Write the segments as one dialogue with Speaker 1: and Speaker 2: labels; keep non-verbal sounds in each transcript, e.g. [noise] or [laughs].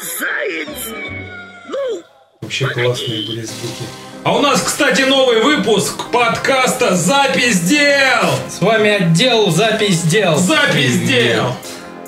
Speaker 1: Science. Ну,
Speaker 2: Вообще классные были звуки. А у нас, кстати, новый выпуск подкаста «Запись дел».
Speaker 3: С вами отдел запись дел.
Speaker 2: Запись дел.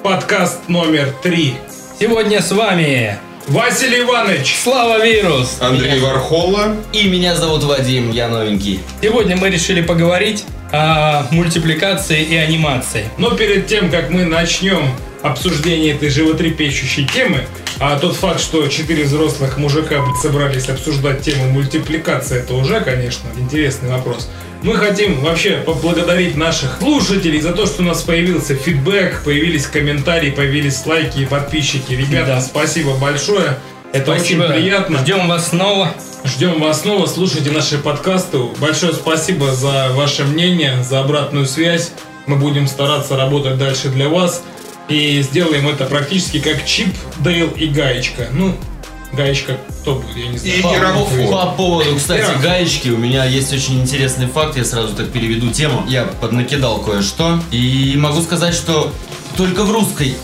Speaker 2: Подкаст номер три.
Speaker 3: Сегодня с вами
Speaker 2: Василий Иванович.
Speaker 3: Слава Вирус.
Speaker 4: Андрей Вархола.
Speaker 5: И меня зовут Вадим, я новенький.
Speaker 3: Сегодня мы решили поговорить о мультипликации и анимации.
Speaker 2: Но перед тем, как мы начнем обсуждение этой животрепещущей темы, а тот факт, что четыре взрослых мужика блядь, собрались обсуждать тему мультипликации, это уже, конечно, интересный вопрос. Мы хотим вообще поблагодарить наших слушателей за то, что у нас появился фидбэк, появились комментарии, появились лайки и подписчики. Ребята,
Speaker 3: Да.
Speaker 2: спасибо большое. Это
Speaker 3: Спасибо.
Speaker 2: очень приятно.
Speaker 3: Ждем вас снова.
Speaker 2: Ждем вас снова, слушайте наши подкасты. Большое спасибо за ваше мнение, за обратную связь. Мы будем стараться работать дальше для вас. И сделаем это практически как Чип, Дейл и Гаечка. Ну, Гаечка кто будет, я не знаю.
Speaker 4: И Герофон.
Speaker 5: по поводу, кстати,
Speaker 2: Герофон.
Speaker 5: гаечки, у меня есть очень интересный факт, я сразу так переведу тему. Я поднакидал кое-что, и могу сказать, что только в русской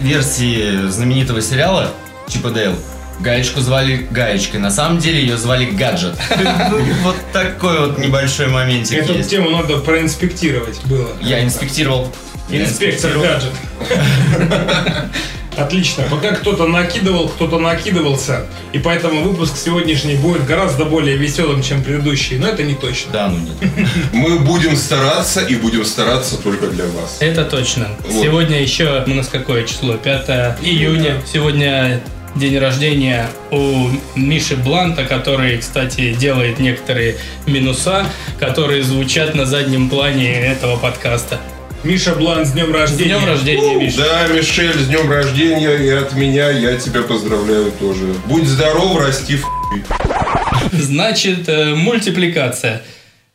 Speaker 5: версии знаменитого сериала Чип и Дейл Гаечку звали Гаечкой, на самом деле ее звали Гаджет. [laughs] Вот такой вот небольшой моментик
Speaker 2: Эту тему надо проинспектировать было.
Speaker 5: Я инспектировал.
Speaker 2: Инспектор гаджет. [laughs] Отлично. Пока кто-то накидывал, кто-то накидывался. И поэтому выпуск сегодняшний будет гораздо более веселым, чем предыдущий. Но это не точно.
Speaker 5: Да, ну нет.
Speaker 4: Мы будем стараться и будем стараться только для вас.
Speaker 3: Это точно.
Speaker 4: Вот.
Speaker 3: Сегодня еще у нас какое число? 5 июня. Сегодня день рождения у Миши Бланта, который, кстати, делает некоторые минуса, которые звучат на заднем плане этого подкаста.
Speaker 2: Миша Блан, с днем
Speaker 3: С
Speaker 2: рождения.
Speaker 3: днем рождения, Миша.
Speaker 4: Да, Мишель, с днем рождения и от меня я тебя поздравляю тоже. Будь здоров, расти в хуй.
Speaker 3: Значит, э, мультипликация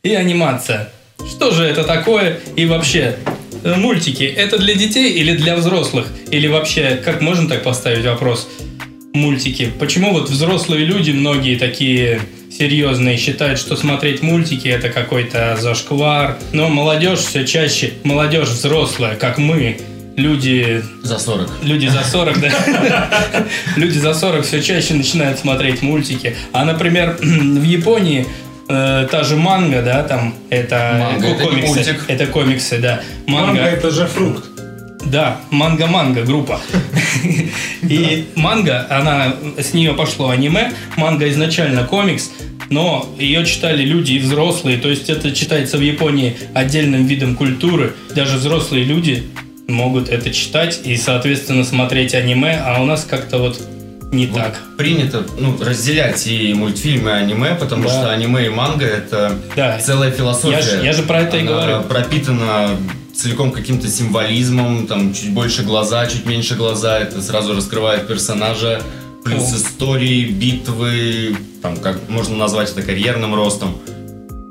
Speaker 3: и анимация. Что же это такое и вообще? э, Мультики это для детей или для взрослых? Или вообще, как можно так поставить вопрос? Мультики. Почему вот взрослые люди, многие такие серьезные, считают, что смотреть мультики это какой-то зашквар. Но молодежь все чаще, молодежь взрослая, как мы, люди
Speaker 5: За 40.
Speaker 3: Люди за [laughs] 40, да. Люди за 40 все чаще начинают смотреть мультики. А, например, [clears throat] в Японии э, та же манга, да, там это,
Speaker 5: Манга,
Speaker 3: ко-
Speaker 5: это не
Speaker 3: комиксы.
Speaker 5: мультик.
Speaker 3: Это комиксы, да.
Speaker 2: Манго
Speaker 3: Манга,
Speaker 2: это же фрукт.
Speaker 3: Да, манга-манга группа. [laughs] И манга, она с нее пошло аниме. Манга изначально комикс, но ее читали люди и взрослые. То есть это читается в Японии отдельным видом культуры. Даже взрослые люди могут это читать и, соответственно, смотреть аниме, а у нас как-то вот не
Speaker 5: Вот
Speaker 3: так.
Speaker 5: Принято ну, разделять и мультфильмы, и аниме, потому
Speaker 3: Да.
Speaker 5: что аниме и манга это
Speaker 3: Да.
Speaker 5: целая философия.
Speaker 3: Я же- я же про это и
Speaker 5: Она
Speaker 3: говорю.
Speaker 5: пропитана целиком каким-то символизмом, там чуть больше глаза, чуть меньше глаза, это сразу раскрывает персонажа, плюс
Speaker 3: О.
Speaker 5: истории, битвы, там как можно назвать это карьерным ростом.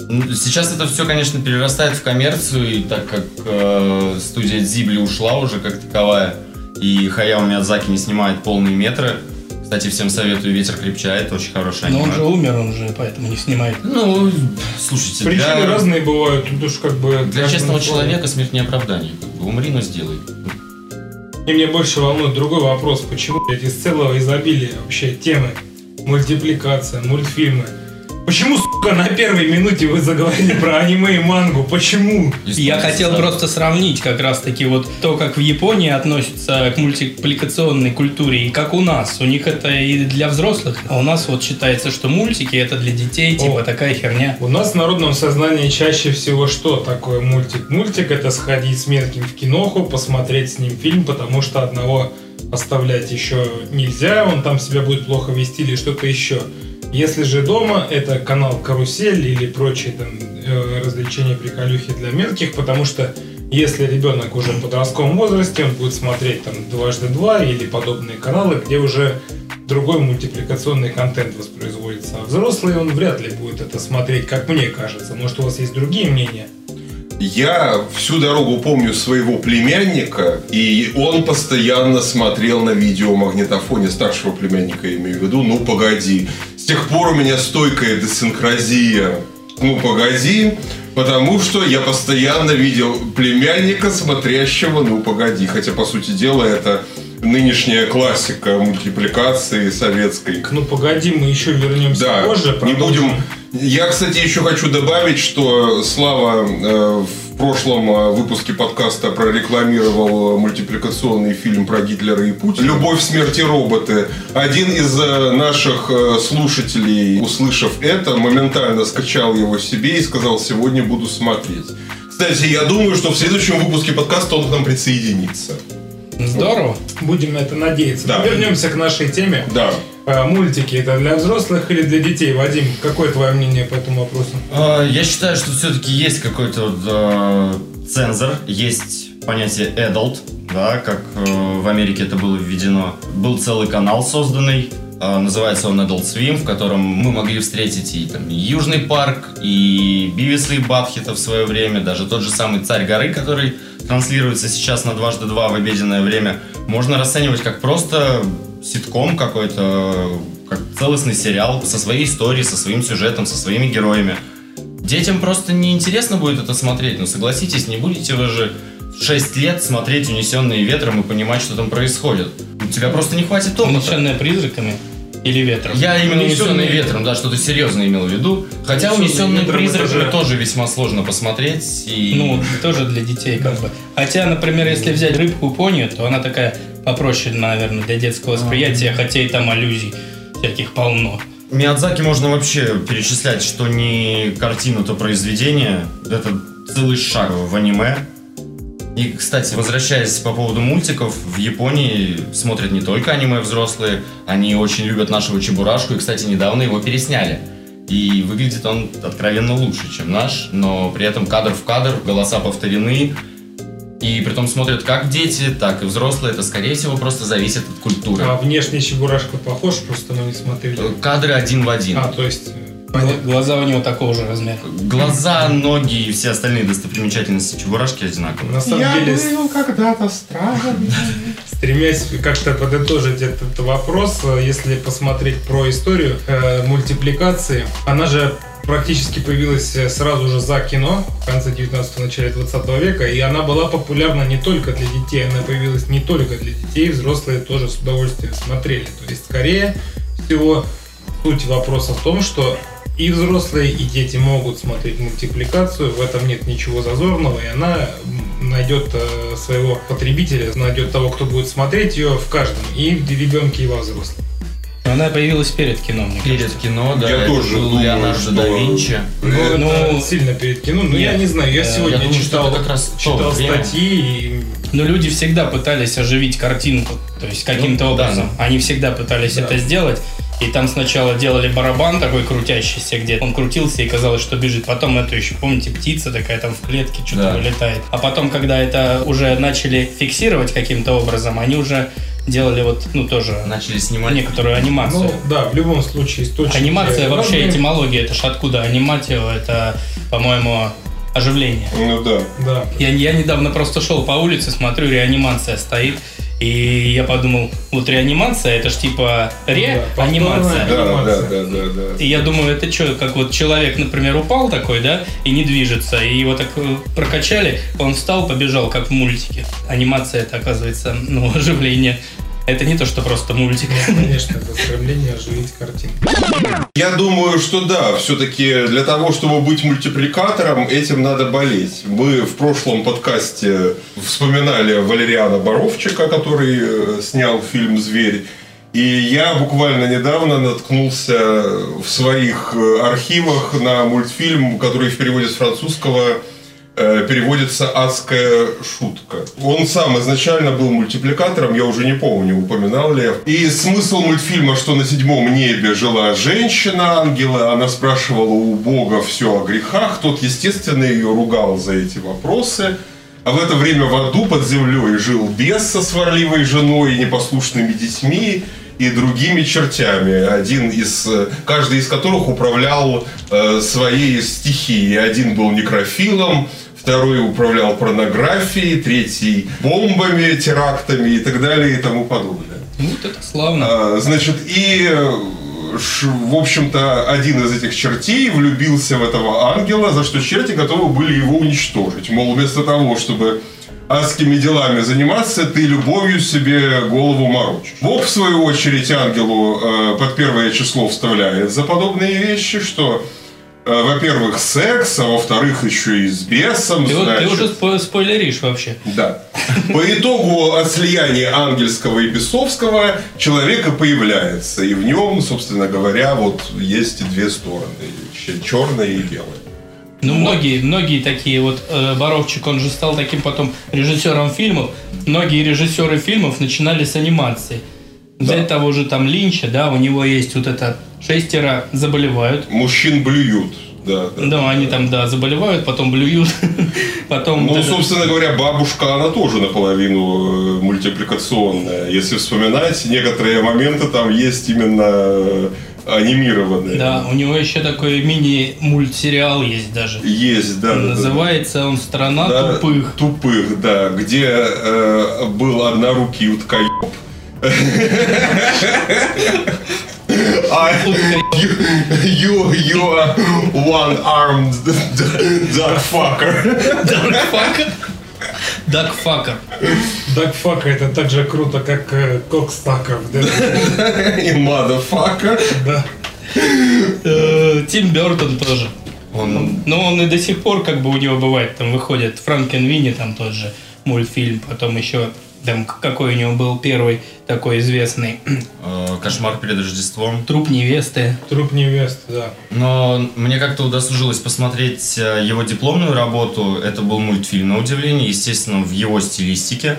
Speaker 5: Ну, Сейчас это все, конечно, перерастает в коммерцию, и так как э, студия Зибли ушла уже как таковая, и Хаяо Миядзаки не снимает полные метры, кстати, всем советую «Ветер крепчает», очень хорошая
Speaker 3: Но он
Speaker 5: аниме.
Speaker 3: же умер, он же поэтому не снимает.
Speaker 5: Ну, слушайте,
Speaker 2: Причины
Speaker 5: для,
Speaker 2: разные бывают. Тут уж как бы...
Speaker 5: для честного человека смерть не оправдание. Как бы умри, но сделай.
Speaker 2: И мне больше волнует другой вопрос. Почему блядь, из целого изобилия вообще темы, мультипликация, мультфильмы, Почему, сука, на первой минуте вы заговорили про аниме и мангу? Почему?
Speaker 3: Я хотел просто сравнить как раз таки вот то, как в Японии относятся к мультипликационной культуре и как у нас. У них это и для взрослых, а у нас вот считается, что мультики это для детей, типа
Speaker 2: О.
Speaker 3: такая херня.
Speaker 2: У нас в народном сознании чаще всего что такое мультик? Мультик это сходить с мелким в киноху, посмотреть с ним фильм, потому что одного оставлять еще нельзя, он там себя будет плохо вести или что-то еще. Если же дома, это канал «Карусель» или прочие там э, развлечения, приколюхи для мелких, потому что если ребенок уже в подростковом возрасте, он будет смотреть там дважды два или подобные каналы, где уже другой мультипликационный контент воспроизводится. А взрослый он вряд ли будет это смотреть, как мне кажется. Может, у вас есть другие мнения?
Speaker 4: Я всю дорогу помню своего племянника, и он постоянно смотрел на видеомагнитофоне старшего племянника, имею в виду, ну погоди. С тех пор у меня стойкая десинкразия. Ну погоди, потому что я постоянно видел племянника, смотрящего, ну погоди. Хотя, по сути дела, это нынешняя классика мультипликации советской.
Speaker 2: Ну погоди, мы еще вернемся
Speaker 4: Да,
Speaker 2: позже.
Speaker 4: не
Speaker 2: продолжим.
Speaker 4: будем. Я, кстати, еще хочу добавить, что Слава э, в прошлом э, выпуске подкаста прорекламировал мультипликационный фильм про Гитлера и Путина «Любовь, смерть и роботы». Один из э, наших э, слушателей, услышав это, моментально скачал его себе и сказал, сегодня буду смотреть. Кстати, я думаю, что в следующем выпуске подкаста он к нам присоединится.
Speaker 3: Здорово.
Speaker 2: Будем на это надеяться.
Speaker 4: Да.
Speaker 2: Вернемся к нашей теме.
Speaker 4: Да.
Speaker 2: А, Мультики это для взрослых или для детей? Вадим, какое твое мнение по этому вопросу?
Speaker 5: А, Я считаю, что все-таки есть какой-то вот, э, цензор, есть понятие adult, да, как э, в Америке это было введено. Был целый канал созданный, э, называется он Adult Swim, в котором мы могли встретить и там Южный парк, и Бивиса и Батхита в свое время, даже тот же самый Царь горы, который транслируется сейчас на дважды два в обеденное время, можно расценивать как просто ситком какой-то, как целостный сериал со своей историей, со своим сюжетом, со своими героями. Детям просто неинтересно будет это смотреть. Ну, согласитесь, не будете вы же в 6 лет смотреть «Унесенные ветром» и понимать, что там происходит. У тебя просто не хватит опыта.
Speaker 3: Унесенная призраками или ветром.
Speaker 5: Я именно
Speaker 2: «Унесённые
Speaker 5: «Унесенные ветром», да, что-то серьезно имел в виду. Хотя
Speaker 2: «Унесённые
Speaker 5: «Унесенные
Speaker 2: ветром» это
Speaker 5: призраками»
Speaker 2: же-
Speaker 5: тоже весьма сложно посмотреть. И...
Speaker 3: Ну, тоже для детей как бы. Хотя, например, если взять рыбку поню, то она такая попроще, наверное, для детского восприятия, хотя и там аллюзий всяких полно.
Speaker 5: Миядзаки можно вообще перечислять, что не картина, то произведение. Это целый шаг в аниме. И, кстати, возвращаясь по поводу мультиков, в Японии смотрят не только аниме взрослые, они очень любят нашего Чебурашку, и, кстати, недавно его пересняли. И выглядит он откровенно лучше, чем наш, но при этом кадр в кадр, голоса повторены, и при том смотрят как дети, так и взрослые. Это, скорее всего, просто зависит от культуры.
Speaker 2: А внешне Чебурашка похож, просто мы не смотрели.
Speaker 5: Кадры один в один.
Speaker 2: А, то есть... э, Понятно.
Speaker 3: Глаза у него такого же размера.
Speaker 5: Глаза, ноги и все остальные достопримечательности Чебурашки одинаковые.
Speaker 2: На самом деле, с-
Speaker 4: когда-то странным.
Speaker 2: стремясь как-то подытожить этот вопрос, э, если посмотреть про историю э, мультипликации, она же практически появилась э, сразу же за кино в конце 19 начале 20 века, и она была популярна не только для детей, она появилась не только для детей, взрослые тоже с удовольствием смотрели. То есть, скорее всего, суть вопроса в том, что и взрослые, и дети могут смотреть мультипликацию, в этом нет ничего зазорного, и она найдет э, своего потребителя, найдет того, кто будет смотреть ее в каждом, и в ребенке, и во взрослом.
Speaker 3: Она появилась перед кино, мне
Speaker 5: Перед
Speaker 3: кажется.
Speaker 5: кино, да,
Speaker 4: Я
Speaker 5: это
Speaker 4: тоже
Speaker 5: был
Speaker 4: думаю,
Speaker 5: Леонардо
Speaker 4: что-
Speaker 5: да Винчи.
Speaker 2: Ну,
Speaker 3: Ну,
Speaker 2: это сильно перед кино, но я
Speaker 3: нет.
Speaker 2: не знаю, я
Speaker 3: Э,
Speaker 2: сегодня
Speaker 5: я думаю,
Speaker 2: читал,
Speaker 5: как раз
Speaker 2: читал
Speaker 5: время.
Speaker 2: статьи, и
Speaker 3: Но люди всегда пытались оживить картинку, то есть каким-то
Speaker 5: Ну, да.
Speaker 3: образом. Они всегда пытались
Speaker 2: Да.
Speaker 3: это сделать. И там сначала делали барабан такой крутящийся, где он крутился и казалось, что бежит. Потом это еще, помните, птица такая там в клетке что-то
Speaker 5: Да.
Speaker 3: вылетает. А потом, когда это уже начали фиксировать каким-то образом, они уже делали вот, ну, тоже
Speaker 5: Начали снимать.
Speaker 3: некоторую анимацию.
Speaker 2: ну да, в любом случае источник.
Speaker 3: Анимация вообще, этимология, это ж откуда? Аниматио, это, по-моему, оживление.
Speaker 4: Ну да.
Speaker 2: Да.
Speaker 3: Я, я недавно просто шел по улице, смотрю, реанимация стоит. И я подумал, вот реанимация, это ж типа ре-анимация.
Speaker 4: Да, да, да, да, да.
Speaker 3: И я думаю, это что, как вот человек, например, упал такой, да, и не движется, и его так э, прокачали, он встал, побежал, как в мультике. Анимация это, оказывается, [laughs] ну, оживление. Это не то, что просто мультик.
Speaker 2: Конечно, это стремление оживить картинку.
Speaker 4: Я думаю, что да, все-таки для того, чтобы быть мультипликатором, этим надо болеть. Мы в прошлом подкасте вспоминали Валериана Боровчика, который э, снял фильм «Зверь». И я буквально недавно наткнулся в своих э, архивах на мультфильм, который в переводе с французского переводится «Адская шутка». Он сам изначально был мультипликатором, я уже не помню, упоминал ли. И смысл мультфильма, что на седьмом небе жила женщина-ангела, она спрашивала у Бога все о грехах, тот, естественно, ее ругал за эти вопросы. А в это время в аду под землей жил бес со сварливой женой и непослушными детьми и другими чертями, один из, э, каждый из которых управлял э, своей стихией. Один был некрофилом, второй управлял порнографией, третий бомбами, терактами и так далее и тому подобное.
Speaker 3: Ну, Вот это славно.
Speaker 4: А, Значит, и, э, в общем-то, один из этих чертей влюбился в этого ангела, за что черти готовы были его уничтожить. Мол, вместо того, чтобы адскими делами заниматься, ты любовью себе голову морочишь. Бог, в свою очередь, ангелу э, под первое число вставляет за подобные вещи, что во-первых, секс, а во-вторых, еще и с бесом.
Speaker 3: Ты, вот, ты
Speaker 4: значит.
Speaker 3: уже спо- спойлеришь вообще.
Speaker 4: Да. По итогу от слияния ангельского и бесовского человека появляется. И в нем, собственно говоря, вот есть и две стороны. Ч- Черное и белое.
Speaker 3: Ну, многие, многие такие вот э, Боровчик, он же стал таким потом режиссером фильмов. Многие режиссеры фильмов начинали с анимации. Взять того же там Линча, да, у него есть вот это шестеро заболевают.
Speaker 4: Мужчин блюют. Да, да.
Speaker 3: Да, они там, да, заболевают, потом блюют, [laughs] потом...
Speaker 4: Ну,
Speaker 3: это-
Speaker 4: собственно говоря, бабушка, она тоже наполовину э, мультипликационная. Если вспоминать, некоторые моменты там есть именно э, анимированные.
Speaker 3: Да, у него еще такой мини-мультсериал есть даже.
Speaker 4: Есть, да. да, да, да.
Speaker 3: Называется он «Страна
Speaker 4: Да,
Speaker 3: тупых».
Speaker 4: Тупых, да. Где э, был однорукий уткоеб. А you, you are one-armed duck fucker.
Speaker 3: Дакфакер? Дакфакер.
Speaker 2: Дагфака это так же круто, как э?
Speaker 4: И motherfucker.
Speaker 2: да.
Speaker 3: Э, Тим Бертон тоже.
Speaker 5: Он
Speaker 3: Но он и до сих пор, как бы у него бывает, там выходит Франкенвини, там тот же мультфильм, потом еще там какой у него был первый такой известный
Speaker 5: э, кошмар перед Рождеством.
Speaker 3: труп невесты.
Speaker 2: Труп невесты, да.
Speaker 5: Но мне как-то удосужилось посмотреть э, его дипломную работу. Это был мультфильм, на удивление, естественно, в его стилистике.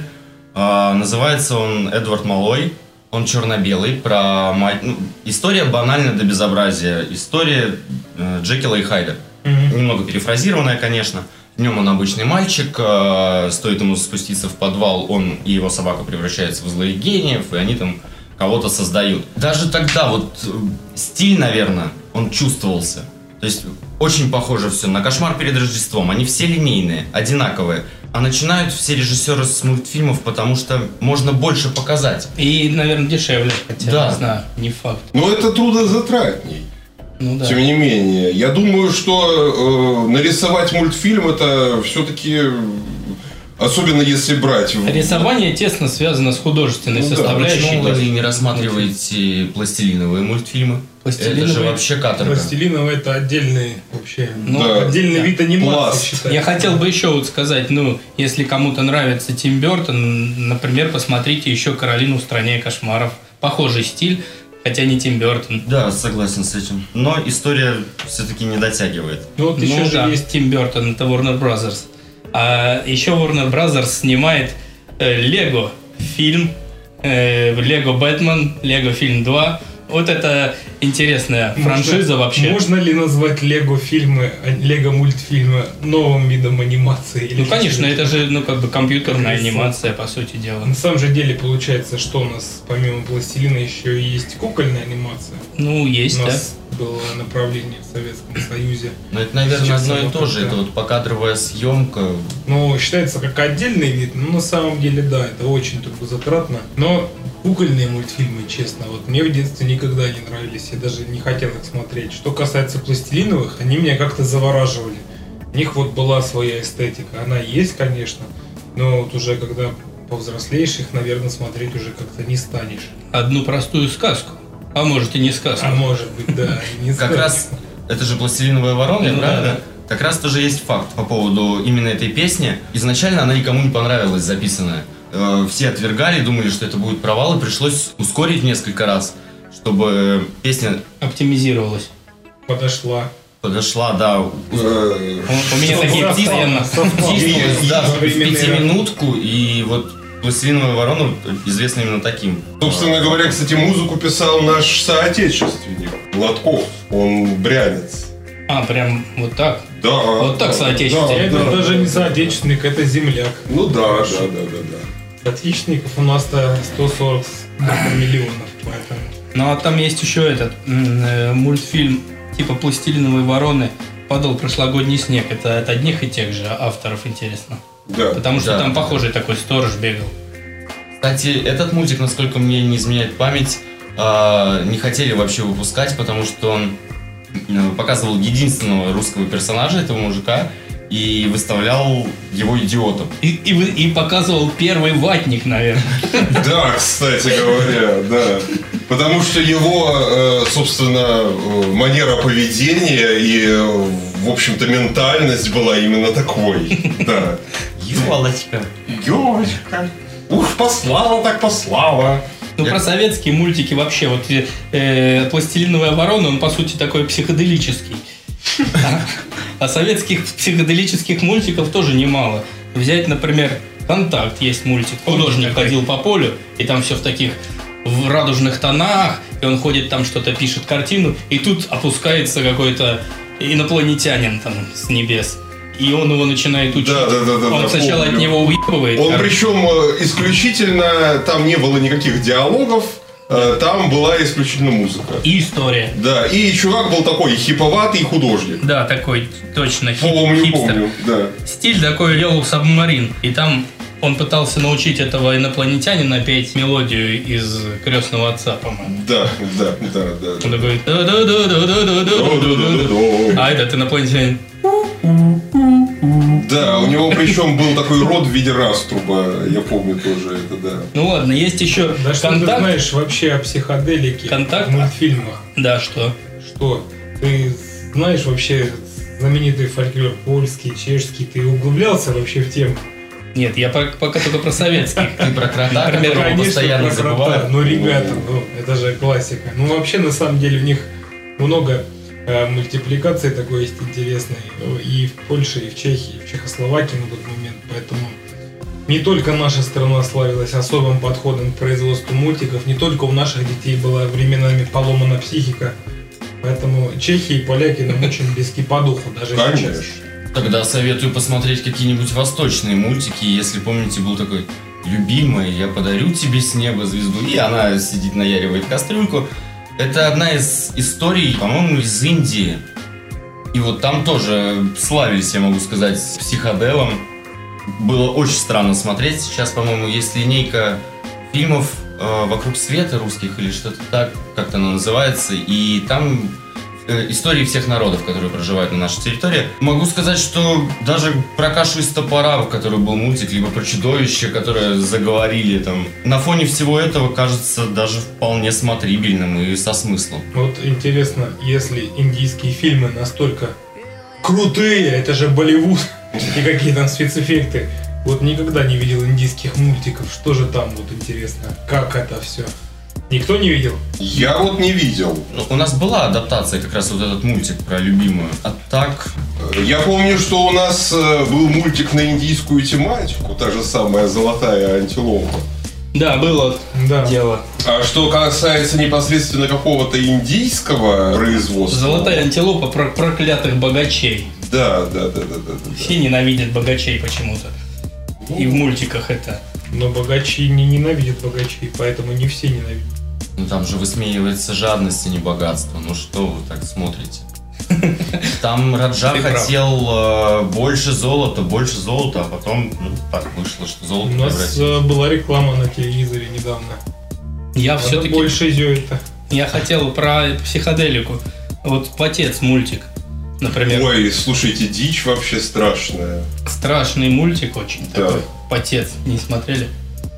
Speaker 5: А, Называется он «Эдвард Малой». Он черно-белый, про мать... ну, история банальна до безобразия. История э, Джекила и Хайда. Немного перефразированная, конечно. Нем он обычный мальчик, э, стоит ему спуститься в подвал, он и его собака превращаются в злых гениев, и они там кого-то создают. Даже тогда вот э, стиль, наверное, он чувствовался. То есть очень похоже все на «Кошмар перед Рождеством». Они все линейные, одинаковые. А начинают все режиссеры с мультфильмов, потому что можно больше показать.
Speaker 3: И, наверное, дешевле, хотя
Speaker 5: Да.
Speaker 3: не знаю, не факт.
Speaker 4: Но это трудозатратней.
Speaker 3: Ну да.
Speaker 4: Тем не менее, я думаю, что э, нарисовать мультфильм это все-таки, особенно если брать... в-
Speaker 3: Рисование тесно связано с художественной
Speaker 4: Ну да,
Speaker 3: составляющей.
Speaker 5: Почему
Speaker 3: то
Speaker 5: вы не рассматриваете пластилиновые мультфильмы? Это же
Speaker 3: Пластилиновые?
Speaker 5: вообще каторга.
Speaker 2: Пластилиновый это отдельный вообще
Speaker 3: Ну,
Speaker 4: Да.
Speaker 2: отдельный
Speaker 3: да.
Speaker 2: вид анимации
Speaker 4: Пласт.
Speaker 3: Я хотел бы еще вот сказать, ну, если кому-то нравится Тим Бертон, например, посмотрите еще «Каролину в стране кошмаров». Похожий стиль, хотя не Тим Бертон.
Speaker 5: Да, согласен с этим. Но история все-таки не дотягивает.
Speaker 2: Ну вот еще
Speaker 3: ну
Speaker 2: же
Speaker 3: да,
Speaker 2: есть
Speaker 3: Тим Бертон, это Warner Brothers. А еще Warner Brothers снимает э, Лего фильм, э, Лего Бэтмен, Лего фильм 2. Вот это интересная франшиза
Speaker 2: Можно-
Speaker 3: вообще.
Speaker 2: Можно ли назвать Лего фильмы, а, Лего мультфильмы новым видом анимации? Или
Speaker 3: Ну, конечно, это же, ну, как бы компьютерная
Speaker 2: Рисунок.
Speaker 3: анимация, по сути дела.
Speaker 2: На самом же деле получается, что у нас помимо пластилина еще и есть кукольная анимация.
Speaker 3: Ну, есть,
Speaker 2: у
Speaker 3: да.
Speaker 2: нас было направление в Советском Союзе.
Speaker 5: Но это, наверное,
Speaker 2: Сейчас
Speaker 5: одно и то же. Это вот покадровая съемка.
Speaker 2: Ну, считается как отдельный вид, но на самом деле, да, это очень трудозатратно. Но кукольные мультфильмы, честно, вот мне в детстве никогда не нравились, я даже не хотел их смотреть. Что касается пластилиновых, они меня как-то завораживали. У них вот была своя эстетика, она есть, конечно, но вот уже когда повзрослеешь, их, наверное, смотреть уже как-то не станешь.
Speaker 3: Одну простую сказку. А может и не сказку.
Speaker 2: А может быть, да, не
Speaker 5: Как раз это же пластилиновая ворона,
Speaker 3: Ну да.
Speaker 5: Как раз тоже есть факт по поводу именно этой песни. Изначально она никому не понравилась записанная. Э, Все отвергали, думали, что это будет провал, и пришлось ускорить несколько раз, чтобы песня
Speaker 3: Оптимизировалась.
Speaker 2: подошла.
Speaker 5: подошла, да, у-
Speaker 4: Э,
Speaker 3: У меня такие
Speaker 5: втиснулась, да, в пятиминутку, и вот «Пластилиновая ворона» известна именно таким.
Speaker 4: Собственно говоря, кстати, музыку писал наш соотечественник Гладков. Он брянец.
Speaker 3: А, прям вот так.
Speaker 4: Да.
Speaker 3: Вот так
Speaker 4: да,
Speaker 3: соотечественник.
Speaker 4: да,
Speaker 2: Это
Speaker 4: да,
Speaker 2: даже
Speaker 4: да.
Speaker 2: не соотечественник, это земляк.
Speaker 4: Ну да, да, да, да, да.
Speaker 2: Соотечественников у нас-то 140 миллионов, поэтому...
Speaker 3: Ну а там есть еще этот э, мультфильм типа пластилиновой вороны падал прошлогодний снег. Это от одних и тех же авторов интересно.
Speaker 4: Да.
Speaker 3: Потому что
Speaker 5: Да.
Speaker 3: там похожий такой сторож бегал.
Speaker 5: Кстати, этот мультик, насколько мне не изменяет память, а, не хотели вообще выпускать, потому что он показывал единственного русского персонажа, этого мужика, и выставлял его идиотом.
Speaker 3: И, и, и показывал первый ватник, наверное.
Speaker 4: Да, кстати говоря, да. Потому что его, э, собственно, э, манера поведения и, э, в общем-то, ментальность была именно такой. Да.
Speaker 5: Ёлочка.
Speaker 4: Ёлочка. Уж послала так послала.
Speaker 3: Ну,
Speaker 5: Я-
Speaker 3: про советские мультики вообще. Вот э, «Пластилиновая ворона», он, по сути, такой психоделический. А- советских психоделических мультиков тоже немало. Взять, например, «Контакт» есть мультик. Художник ходил по полю, и там все в таких в радужных тонах, и он ходит там что-то пишет картину, и тут опускается какой-то инопланетянин там с небес. И он его начинает учить.
Speaker 4: Да, да, да, да,
Speaker 3: он
Speaker 4: да,
Speaker 3: сначала от
Speaker 4: помню.
Speaker 3: него уебывает.
Speaker 4: Он
Speaker 3: а-
Speaker 4: причем э, исключительно, там не было никаких диалогов, Э, там была исключительно музыка.
Speaker 3: И история.
Speaker 4: Да, и чувак был такой хиповатый художник.
Speaker 3: Да, такой, точно, хип,
Speaker 4: помню,
Speaker 3: хипстер.
Speaker 4: Помню, да.
Speaker 3: Стиль такой Yellow Submarine, и там он пытался научить этого инопланетянина петь мелодию из крестного отца, по-моему.
Speaker 4: Да, да, да, да.
Speaker 3: Он такой... А этот инопланетянин...
Speaker 4: Да, у него причем был такой рот в виде раструба, я помню тоже это, да.
Speaker 3: Ну ладно, есть еще
Speaker 2: Да что ты
Speaker 3: контакт.
Speaker 2: знаешь вообще о психоделике
Speaker 3: Контакт?
Speaker 2: в мультфильмах?
Speaker 3: Да, что?
Speaker 2: Что? Ты знаешь вообще знаменитый фольклор польский, чешский? Ты углублялся вообще в тему?
Speaker 3: Нет, я по- пока только про советских. [laughs]
Speaker 5: Ты про крота,
Speaker 3: Например,
Speaker 5: которого
Speaker 2: Конечно,
Speaker 5: постоянно
Speaker 2: про крота.
Speaker 5: забывают.
Speaker 2: Ну, ребята, ну, это же классика. Ну, вообще, на самом деле, в них много э, мультипликаций такой есть интересной. И в Польше, и в Чехии, и в Чехословакии на тот момент. Поэтому не только наша страна славилась особым подходом к производству мультиков, не только у наших детей была временами поломана психика. Поэтому чехи и поляки нам очень близки по духу даже сейчас.
Speaker 4: Конечно.
Speaker 5: Тогда советую посмотреть какие-нибудь восточные мультики. Если помните, был такой любимый, я подарю тебе с неба звезду. И она сидит, наяривает кастрюльку. Это одна из историй, по-моему, из Индии. И вот там тоже славились, я могу сказать, психоделом. Было очень странно смотреть. Сейчас, по-моему, есть линейка фильмов э, «Вокруг света» русских или что-то так, как-то она называется. И там истории всех народов, которые проживают на нашей территории. Могу сказать, что даже про кашу из топора, в которой был мультик, либо про чудовище, которое заговорили там, на фоне всего этого кажется даже вполне смотрибельным и со смыслом.
Speaker 2: Вот интересно, если индийские фильмы настолько крутые, это же Болливуд, и какие там спецэффекты. Вот никогда не видел индийских мультиков. Что же там вот интересно? Как это все? Никто не видел?
Speaker 4: Я вот не видел.
Speaker 5: Ну, У нас была адаптация, как раз вот этот мультик про любимую. А так,
Speaker 4: Я помню, что у нас э, был мультик на индийскую тематику, та же самая «Золотая антилопа».
Speaker 3: Да, было
Speaker 2: Да.
Speaker 3: дело.
Speaker 4: А что касается непосредственно какого-то индийского производства...
Speaker 3: Золотая антилопа про проклятых богачей.
Speaker 4: Да, да, да, да, да, да.
Speaker 3: Все ненавидят богачей почему-то. И в мультиках это.
Speaker 2: Но богачи не ненавидят богачей, поэтому не все ненавидят.
Speaker 5: Ну там же высмеивается жадность, а не богатство. Ну что вы так смотрите? [laughs] Там Раджа
Speaker 3: Ты прав.
Speaker 5: хотел э, больше золота, больше золота, а потом ну, так вышло, что
Speaker 2: У
Speaker 5: золото
Speaker 2: нас
Speaker 5: превратилось.
Speaker 2: э, была реклама на телевизоре недавно.
Speaker 3: Я
Speaker 2: Надо
Speaker 3: все-таки...
Speaker 2: больше зё-то.
Speaker 3: Я хотел про психоделику. Вот «Потец» мультик, например.
Speaker 4: Ой, слушайте, дичь вообще страшная.
Speaker 3: Страшный мультик очень
Speaker 4: Да.
Speaker 3: такой. «Потец». Не смотрели?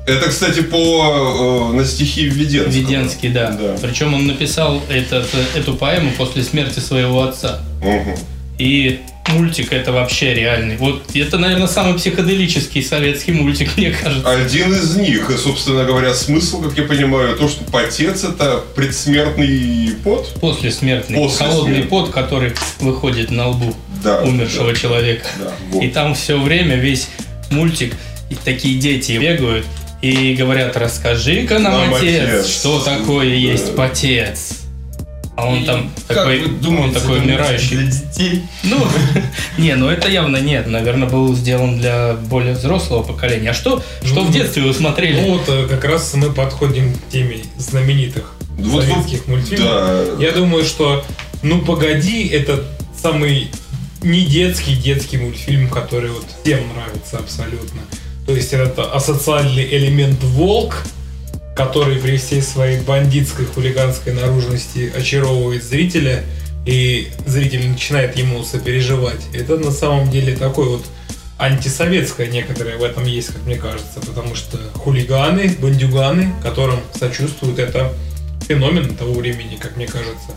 Speaker 4: Это, кстати, по э, на стихи Введенского.
Speaker 3: Веденский, да.
Speaker 4: Да.
Speaker 3: Причем он написал этот, эту поэму после смерти своего отца.
Speaker 4: Мгм.
Speaker 3: И мультик это вообще реальный. Вот это, наверное, самый психоделический советский мультик, мне кажется.
Speaker 4: Один из них, и, собственно говоря, смысл, как я понимаю, то, что потец это предсмертный пот.
Speaker 3: После смертный.
Speaker 4: После
Speaker 3: холодный пот, который выходит на лбу
Speaker 4: Да.
Speaker 3: умершего
Speaker 4: да,
Speaker 3: человека.
Speaker 4: Да, вот.
Speaker 3: И там все время весь мультик, и такие дети бегают и говорят, расскажи-ка нам,
Speaker 4: Нам
Speaker 3: отец,
Speaker 4: отец».
Speaker 3: что такое
Speaker 4: Да.
Speaker 3: есть потец. А он там
Speaker 5: Как
Speaker 3: такой,
Speaker 5: вы думаете,
Speaker 3: он такой умирающий.
Speaker 5: для детей?
Speaker 3: Ну, [laughs] не, ну это явно нет. Наверное, был сделан для более взрослого поколения. А что, что
Speaker 2: Ну,
Speaker 3: в детстве вы смотрели?
Speaker 2: Ну вот э, как раз мы подходим к теме знаменитых
Speaker 4: Вот
Speaker 2: советских мультфильмов.
Speaker 4: Да.
Speaker 2: Я думаю, что «Ну погоди» это самый не детский детский мультфильм, который вот всем нравится абсолютно. То есть это асоциальный элемент волк, который при всей своей бандитской хулиганской наружности очаровывает зрителя, и зритель начинает ему сопереживать. Это на самом деле такой вот антисоветское некоторое в этом есть, как мне кажется, потому что хулиганы, бандюганы, которым сочувствуют, это феномен того времени, как мне кажется.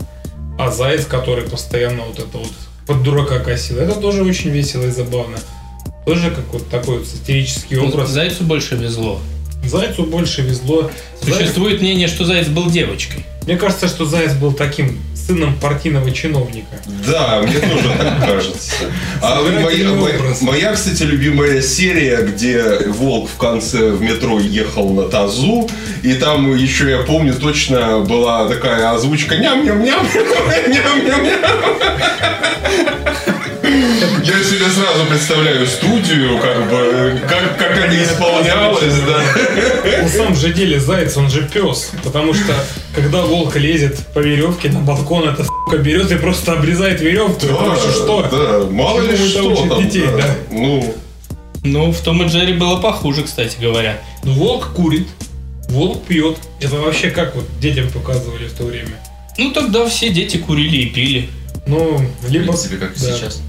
Speaker 2: А заяц, который постоянно вот это вот под дурака косил, это тоже очень весело и забавно. Тоже как вот такой вот сатирический образ.
Speaker 3: Зайцу больше везло.
Speaker 2: Зайцу больше везло. Заяц-
Speaker 3: Существует мнение, что Заяц был девочкой.
Speaker 2: Мне кажется, что Заяц был таким сыном партийного чиновника.
Speaker 4: Да, мне тоже так [laughs] кажется. А вы- моя, моя- моя, кстати, любимая серия, где волк в конце в метро ехал на тазу, и там еще, я помню, точно была такая озвучка ням-ням-ням, [laughs] ням-ням-ням. Я себе сразу представляю студию, как бы, как, как они исполнялось, да.
Speaker 2: На самом же деле Заяц, он же пес. Потому что, когда волк лезет по веревке на балкон, эта сука берет и просто обрезает веревку. Это вообще что?
Speaker 4: Да, мало ли
Speaker 2: это
Speaker 4: что там.
Speaker 2: детей,
Speaker 4: да.
Speaker 2: да?
Speaker 4: Ну,
Speaker 3: Ну, в Том и Джерри было похуже, кстати говоря.
Speaker 2: Ну, волк курит, волк пьет. Это вообще как вот детям показывали в то время?
Speaker 3: Ну, тогда все дети курили и пили.
Speaker 2: Ну,
Speaker 5: В
Speaker 2: либо...
Speaker 5: принципе, как и
Speaker 2: да.
Speaker 5: сейчас.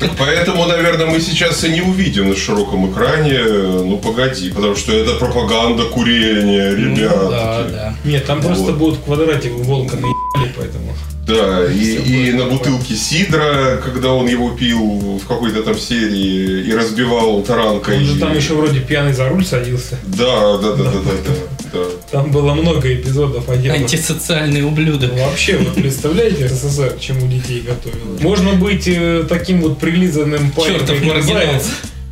Speaker 4: Так [laughs] поэтому, наверное, мы сейчас и не увидим на широком экране, ну погоди, потому что это пропаганда курения,
Speaker 3: Ну,
Speaker 4: ребят.
Speaker 3: да, да.
Speaker 2: Нет, там просто
Speaker 4: Вот.
Speaker 2: будут в квадрате волка наебали, поэтому...
Speaker 4: Да, и, и на бутылке сидра, когда он его пил в какой-то там серии и разбивал таранкой.
Speaker 2: Он же там еще вроде пьяный за руль садился.
Speaker 4: Да, да, да, да, да, да, [laughs] да.
Speaker 2: Там было много эпизодов отдельных.
Speaker 3: Антисоциальный ублюдок.
Speaker 2: Ну, Вообще, вот представляете, СССР чему детей готовил? Можно быть э, таким вот прилизанным парнем,
Speaker 3: Чертов маргинал.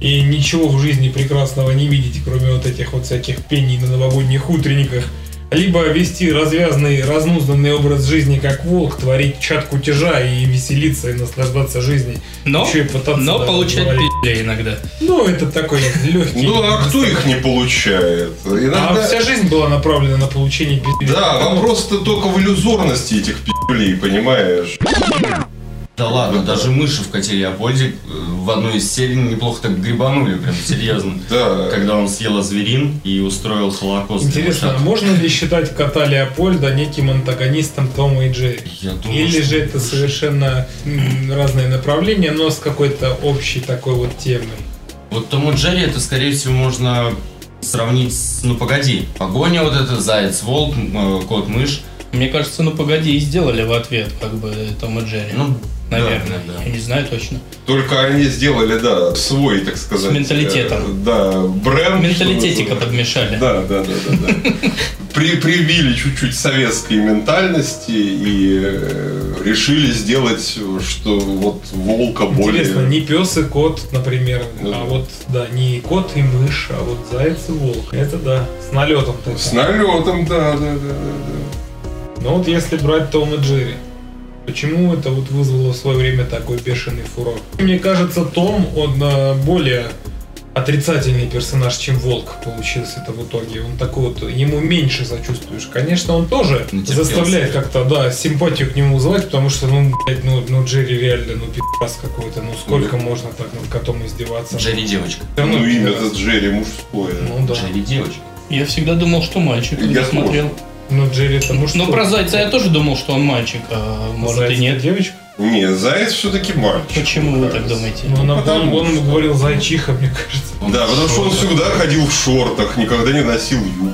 Speaker 2: И ничего в жизни прекрасного не видеть, кроме вот этих вот всяких пений на новогодних утренниках. Либо вести развязный, разнузданный образ жизни, как волк, творить чат кутежа и веселиться, и наслаждаться жизнью.
Speaker 3: Но,
Speaker 2: Еще и пытаться,
Speaker 3: но
Speaker 2: да,
Speaker 3: получать пизде иногда.
Speaker 2: Ну, это такой легкий.
Speaker 4: Ну, а кто их не получает?
Speaker 2: А
Speaker 4: Иногда...
Speaker 2: вся жизнь была направлена на получение пизды.
Speaker 4: Да, вопрос-то только в иллюзорности этих пи***лей, понимаешь?
Speaker 5: Да ладно, даже мыши в коте Леопольде э, в одной из серий неплохо так грибанули, прям серьезно.
Speaker 4: Да.
Speaker 5: Когда он съел зверин и устроил холокост.
Speaker 2: Интересно, а можно ли считать кота Леопольда неким антагонистом Тома и Джерри?
Speaker 5: Я думаю,
Speaker 2: Или же это совершенно разные направления, но с какой-то общей такой вот темой?
Speaker 5: Вот Том и Джерри это, скорее всего, можно сравнить с... Ну, погоди. Погоня вот это, заяц, волк, э, кот, мышь.
Speaker 3: Мне кажется, ну погоди, и сделали в ответ, как бы, Том и Джерри.
Speaker 5: Ну,
Speaker 3: Наверное.
Speaker 5: да, да.
Speaker 3: Я не знаю точно.
Speaker 4: Только они сделали, да, свой, так сказать.
Speaker 3: С менталитетом.
Speaker 4: э, Да, бренд.
Speaker 3: Менталитетика подмешали.
Speaker 4: Да, да, да, да, да. При, привили чуть-чуть советской ментальности и э, решили сделать, что вот волка более...
Speaker 2: Интересно, не пес и кот, например,
Speaker 4: Ну
Speaker 2: а
Speaker 4: да.
Speaker 2: вот, да, не кот и мышь, а вот заяц и волк. Это да, с налетом. таким.
Speaker 4: С налетом, да, да, да, да.
Speaker 2: Но вот если брать Том и Джерри, почему это вот вызвало в свое время такой бешеный фурор? Мне кажется, Том, он э, более отрицательный персонаж, чем Волк получился-то в итоге. Он такой вот, ему меньше сочувствуешь. Конечно, он тоже
Speaker 5: Натерпелся.
Speaker 2: заставляет как-то, да, симпатию к нему вызывать, потому что, ну, блядь, ну, ну Джерри реально, ну, пи***ас какой-то, ну, сколько можно так над котом издеваться?
Speaker 5: Джерри девочка.
Speaker 2: Всё равно
Speaker 4: Ну, имя это Джерри мужское.
Speaker 2: Ну, да.
Speaker 5: Джерри девочка.
Speaker 3: Я всегда думал, что мальчик, когда смотрел.
Speaker 2: Ну, Джерри это мужской.
Speaker 3: Но про Зайца я тоже думал, что он мальчик, а может
Speaker 2: Заяц
Speaker 3: и нет.
Speaker 2: девочка?
Speaker 4: Не, Заяц все-таки мальчик.
Speaker 3: Почему вы так думаете?
Speaker 2: Ну, она,
Speaker 4: потому
Speaker 2: он, он говорил зайчиха, мне кажется.
Speaker 5: Он
Speaker 4: Да, потому что он всегда ходил в шортах, никогда не носил юбку.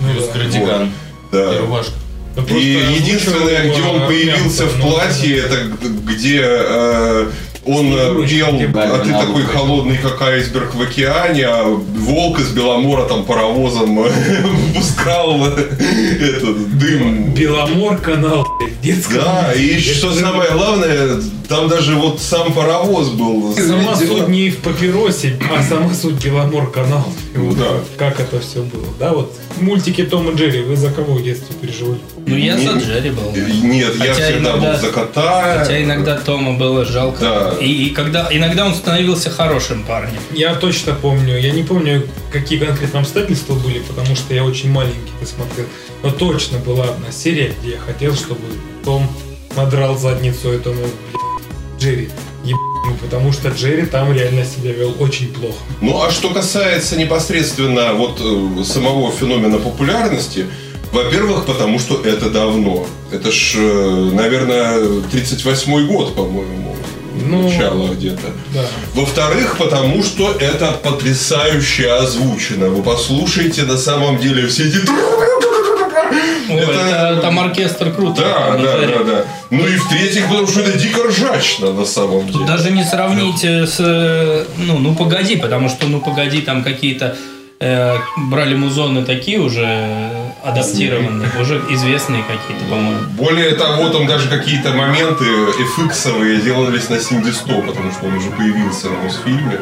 Speaker 5: Плюс
Speaker 2: да.
Speaker 5: кардиган. И
Speaker 4: Да.
Speaker 5: рубашка.
Speaker 2: Ну, просто
Speaker 4: И единственное, где он появился в
Speaker 2: но-
Speaker 4: платье, это где э, он э,
Speaker 2: где
Speaker 4: а ты такой холодный, как айсберг в океане, а волк из Беломора там паровозом э, [laughs] пускал этот дым.
Speaker 2: Беломор канал, детского.
Speaker 4: Да, и что самое главное, там даже вот сам паровоз был.
Speaker 2: Сама суть не в папиросе, а сама суть Беломор канал.
Speaker 4: Ну да.
Speaker 2: Как это все было, да? Вот мультики Том и Джерри, вы за кого в детстве переживали?
Speaker 3: Ну я
Speaker 4: Не-
Speaker 3: за Джерри был.
Speaker 4: Нет, я
Speaker 3: Хотя
Speaker 4: всегда
Speaker 3: иногда-
Speaker 4: был за кота.
Speaker 3: Хотя иногда Тома было жалко.
Speaker 4: Да.
Speaker 3: И, и когда иногда он становился хорошим парнем.
Speaker 2: Я точно помню, я не помню, какие конкретно обстоятельства были, потому что я очень маленький посмотрел. Но точно была одна серия, где я хотел, чтобы Том надрал задницу этому Джерри. Ебану, потому что Джерри там реально себя вел очень плохо.
Speaker 4: Ну, а что касается непосредственно вот э, самого феномена популярности, Во-первых, потому что это давно. Это ж, э, наверное, 38-й год, по-моему.
Speaker 2: Ну,
Speaker 4: начало где-то.
Speaker 2: Да.
Speaker 4: Во-вторых, потому что это потрясающе озвучено. Вы послушайте на самом деле все эти...
Speaker 3: Ой,
Speaker 4: Это-
Speaker 3: это, там оркестр круто.
Speaker 4: Да, да,
Speaker 3: заре.
Speaker 4: да, да. Ну и в-третьих, потому что это дико ржачно на самом деле.
Speaker 3: Тут даже не сравнить э, с э, ну ну погоди, потому что ну погоди там какие-то э, брали музоны такие уже э, адаптированные, уже известные какие-то, по-моему.
Speaker 4: Более того, там даже какие-то моменты FX-овые делались на Синди 100, потому что он уже появился на Мосфильме.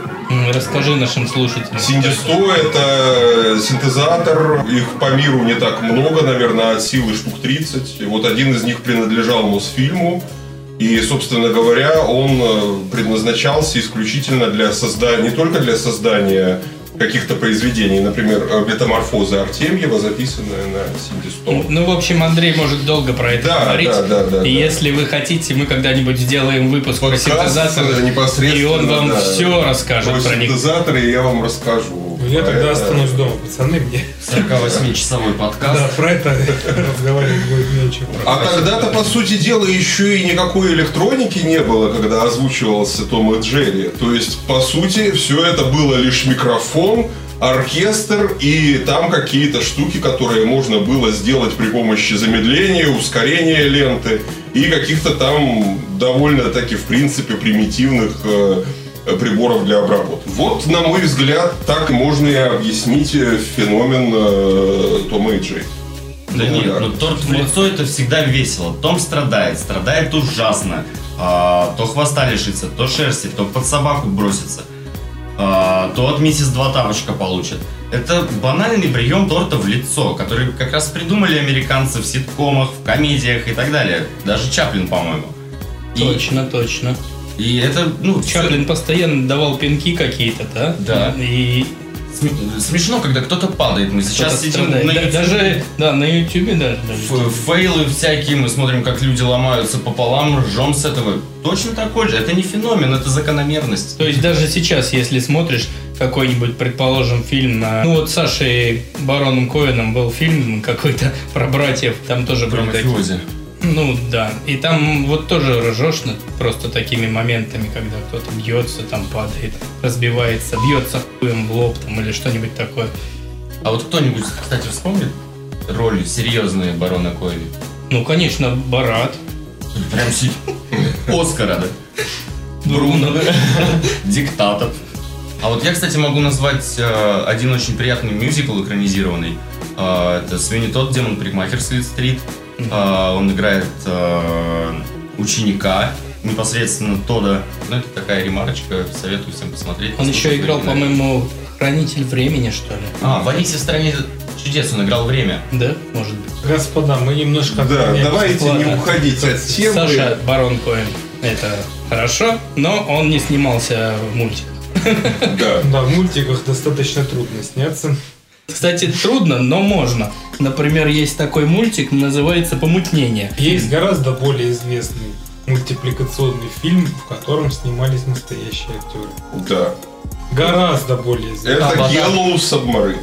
Speaker 3: Расскажи нашим слушателям.
Speaker 4: Синди 100 это синтезатор, их по миру не так много, наверное, от силы штук 30. И вот один из них принадлежал Мосфильму. И, собственно говоря, он э, предназначался исключительно для создания, не только для создания каких-то произведений, например, э, метаморфозы Артемьева, записанная на Синди 100.
Speaker 3: Ну, в общем, Андрей может долго про это
Speaker 4: Да,
Speaker 3: говорить.
Speaker 4: да, да, да,
Speaker 3: и
Speaker 4: да.
Speaker 3: если вы хотите, мы когда-нибудь сделаем выпуск про
Speaker 4: Подкаст,
Speaker 3: синтезаторы,
Speaker 4: э, непосредственно,
Speaker 3: и он вам
Speaker 4: да,
Speaker 3: все расскажет
Speaker 4: про
Speaker 3: про них.
Speaker 4: синтезаторы я вам расскажу.
Speaker 2: Ну, Я тогда останусь дома, пацаны, мне
Speaker 5: 48-часовой подкаст.
Speaker 2: да, про это разговаривать будет нечего.
Speaker 4: А тогда-то, по сути дела, еще и никакой электроники не было, когда озвучивался Том и Джерри. То есть, по сути, все это было лишь микрофон, оркестр и там какие-то штуки, которые можно было сделать при помощи замедления, ускорения ленты и каких-то там довольно-таки, в принципе, примитивных э, приборов для обработки. Вот, на мой взгляд, так можно и объяснить э, феномен э, Тома и Джерри.
Speaker 5: Да
Speaker 4: Ну,
Speaker 5: нет, ну торт в лицо это всегда весело. Том страдает, страдает ужасно. А, то хвоста лишится, то шерсти, то под собаку бросится. А, то от миссис Два Тапочка получит. Это банальный прием торта в лицо, который как раз придумали американцы в ситкомах, в комедиях и так далее. Даже Чаплин, по-моему. И,
Speaker 3: Точно, точно.
Speaker 5: И это, ну,
Speaker 3: Чаплин постоянно давал пинки какие-то, да?
Speaker 5: Да.
Speaker 3: И
Speaker 5: см- смешно, когда кто-то падает. Мы сейчас сидим
Speaker 3: страдает.
Speaker 5: на YouTube.
Speaker 3: Даже, да, на Ютубе даже.
Speaker 5: Ф- фейлы всякие, мы смотрим, как люди ломаются пополам, ржем с этого. Точно такой же. Это не феномен, это закономерность.
Speaker 3: То есть даже сейчас, если смотришь какой-нибудь, предположим, фильм на... Ну вот с Сашей Бароном Коэном был фильм какой-то про братьев, там тоже
Speaker 5: Про
Speaker 3: были такие. Ну да. И там вот тоже ржешь над просто такими моментами, когда кто-то бьется, там падает, разбивается, бьется хуем в лоб там или что-нибудь такое.
Speaker 5: А вот кто-нибудь, кстати, вспомнит роли серьезные барона Коэли?
Speaker 3: Ну, конечно, Барат.
Speaker 5: Прям си... [laughs] Оскара, да?
Speaker 3: Бруно. [laughs]
Speaker 5: Диктатор. А вот я, кстати, могу назвать э, один очень приятный мюзикл экранизированный. Э, это Свинни Тодд, Демон Парикмахер Слит-стрит. Э, он играет э, ученика, непосредственно Тода. Ну, это такая ремарочка, советую всем посмотреть.
Speaker 3: Он еще играл, по-моему, Хранитель времени, что ли.
Speaker 5: А, в Алисе в стране чудес он играл время.
Speaker 3: Да, может быть.
Speaker 2: Господа, мы немножко
Speaker 4: Да, давайте не уходить от темы.
Speaker 3: Саша Барон Коэн. Это хорошо, но он не снимался в мультиках.
Speaker 4: Да.
Speaker 2: Да, в мультиках достаточно трудно сняться.
Speaker 3: Кстати, трудно, но можно. Например, есть такой мультик, называется «Помутнение».
Speaker 2: Есть гораздо более известный мультипликационный фильм, в котором снимались настоящие актеры.
Speaker 4: Да.
Speaker 2: Гораздо более известный.
Speaker 4: Это. Yellow Submarine.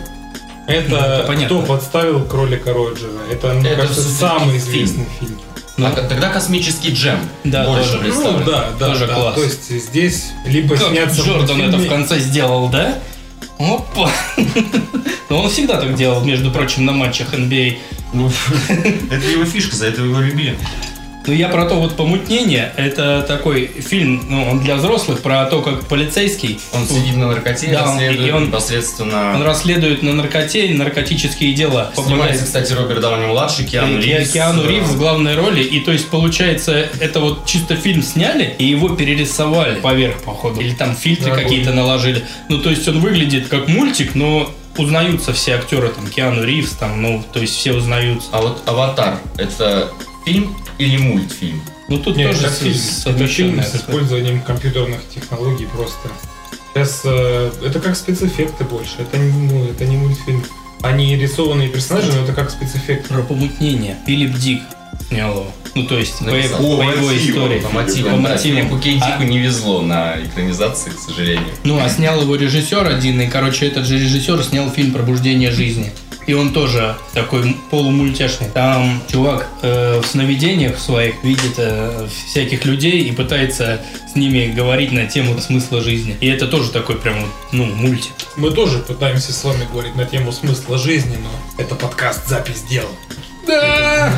Speaker 2: Это
Speaker 3: это понятно.
Speaker 2: кто подставил кролика Роджера. Это, мне
Speaker 5: Это
Speaker 2: кажется, самый
Speaker 5: фильм.
Speaker 2: известный фильм.
Speaker 3: Ну,
Speaker 5: А тогда космический джем.
Speaker 3: Да,
Speaker 5: больше
Speaker 3: тоже.
Speaker 2: Ну да, да,
Speaker 3: Тоже
Speaker 2: да.
Speaker 3: класс.
Speaker 2: То есть здесь либо
Speaker 3: Как
Speaker 2: сняться в
Speaker 3: Джордан это в конце сделал, да? Опа! [laughs] Но он всегда так делал, между прочим, на матчах NBA.
Speaker 5: Ну, это его фишка, за это его любили.
Speaker 3: Ну, я про то вот помутнение. Это такой фильм, ну, он для взрослых, про то, как полицейский.
Speaker 5: Он сидит на наркоте,
Speaker 3: Да,
Speaker 5: расследует
Speaker 3: и он-
Speaker 5: непосредственно...
Speaker 3: Он расследует на наркоте наркотические дела.
Speaker 5: Снимается, кстати, Роберт Дауни младший, Киану
Speaker 3: Ки-
Speaker 5: Ривз.
Speaker 3: Киану
Speaker 5: э,
Speaker 3: Ривз в главной роли. И то есть, получается, это вот чисто фильм сняли и его перерисовали поверх, походу. Или там фильтры
Speaker 2: Да,
Speaker 3: какие-то наложили. Ну, то есть, он выглядит как мультик, но узнаются все актеры, там, Киану Ривз, там, ну, то есть, все узнаются.
Speaker 5: А вот «Аватар» — это фильм или мультфильм?
Speaker 3: Ну, тут
Speaker 2: Нет,
Speaker 3: тоже
Speaker 2: фильм.
Speaker 3: с-
Speaker 2: фильм использованием компьютерных технологий просто. Сейчас э, это как спецэффекты больше. Это, не- ну, это не мультфильм. Они рисованные персонажи, но это как спецэффект.
Speaker 3: Про помутнение. Филипп Дик снял его. Ну, то есть, по,
Speaker 5: Написал.
Speaker 3: по
Speaker 4: По
Speaker 3: его истории.
Speaker 5: По мотивам.
Speaker 3: По
Speaker 5: да,
Speaker 3: мотивам.
Speaker 5: Филиппу Кей
Speaker 3: А-
Speaker 5: Дику не везло на экранизации, к сожалению.
Speaker 3: Ну, а снял его режиссер один, и, короче, этот же режиссер снял фильм «Пробуждение жизни». И он тоже такой полумультяшный. Там чувак э, в сновидениях своих видит э, всяких людей и пытается с ними говорить на тему смысла жизни. И это тоже такой прям, ну, мультик.
Speaker 2: Мы тоже пытаемся с вами говорить на тему смысла жизни, но это подкаст «Запись дел».
Speaker 3: Да!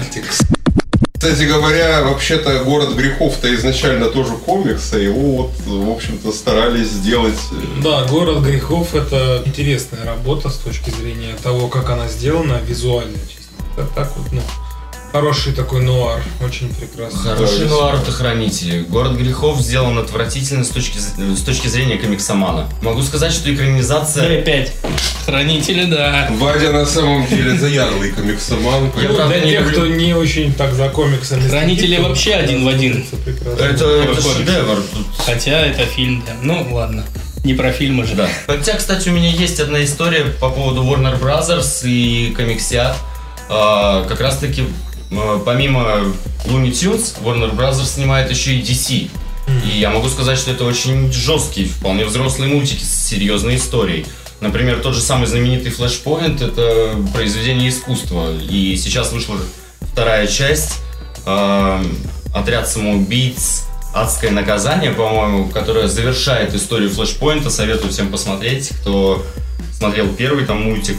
Speaker 4: Кстати говоря, вообще-то «Город грехов»-то изначально тоже комикс, а его вот, в общем-то, старались сделать... э,
Speaker 2: Да, «Город грехов» — это интересная работа с точки зрения того, как она сделана визуально, честно. Так, так вот, ну, хороший такой нуар, очень прекрасный.
Speaker 5: Хороший
Speaker 4: Да,
Speaker 5: нуар это хранители. Город грехов сделан отвратительно с точки, с точки зрения комиксомана. Могу сказать, что экранизация...
Speaker 3: Да, опять. Хранители, да.
Speaker 4: Вадя на самом деле заядлый комиксоман.
Speaker 5: Я правда
Speaker 2: Для
Speaker 5: не
Speaker 2: тех,
Speaker 5: люблю.
Speaker 2: кто не очень так за комиксами
Speaker 3: Хранители
Speaker 2: следит,
Speaker 3: вообще один в один.
Speaker 2: это.
Speaker 5: Это, шедевр. Тут
Speaker 3: Хотя это фильм, да. Ну, ладно. Не про фильмы же.
Speaker 5: Да. Хотя, кстати, у меня есть одна история по поводу Warner Brothers и комиксиат. А, как раз таки, помимо Looney Tunes, Warner Brothers снимает еще и DC. И я могу сказать, что это очень жесткие, вполне взрослые мультики с серьезной историей. Например, тот же самый знаменитый Flashpoint — это произведение искусства. И сейчас вышла вторая часть а, «Отряд самоубийц. Адское наказание», по-моему, которая завершает историю Флэшпоинта. Советую всем посмотреть, кто смотрел первый там мультик.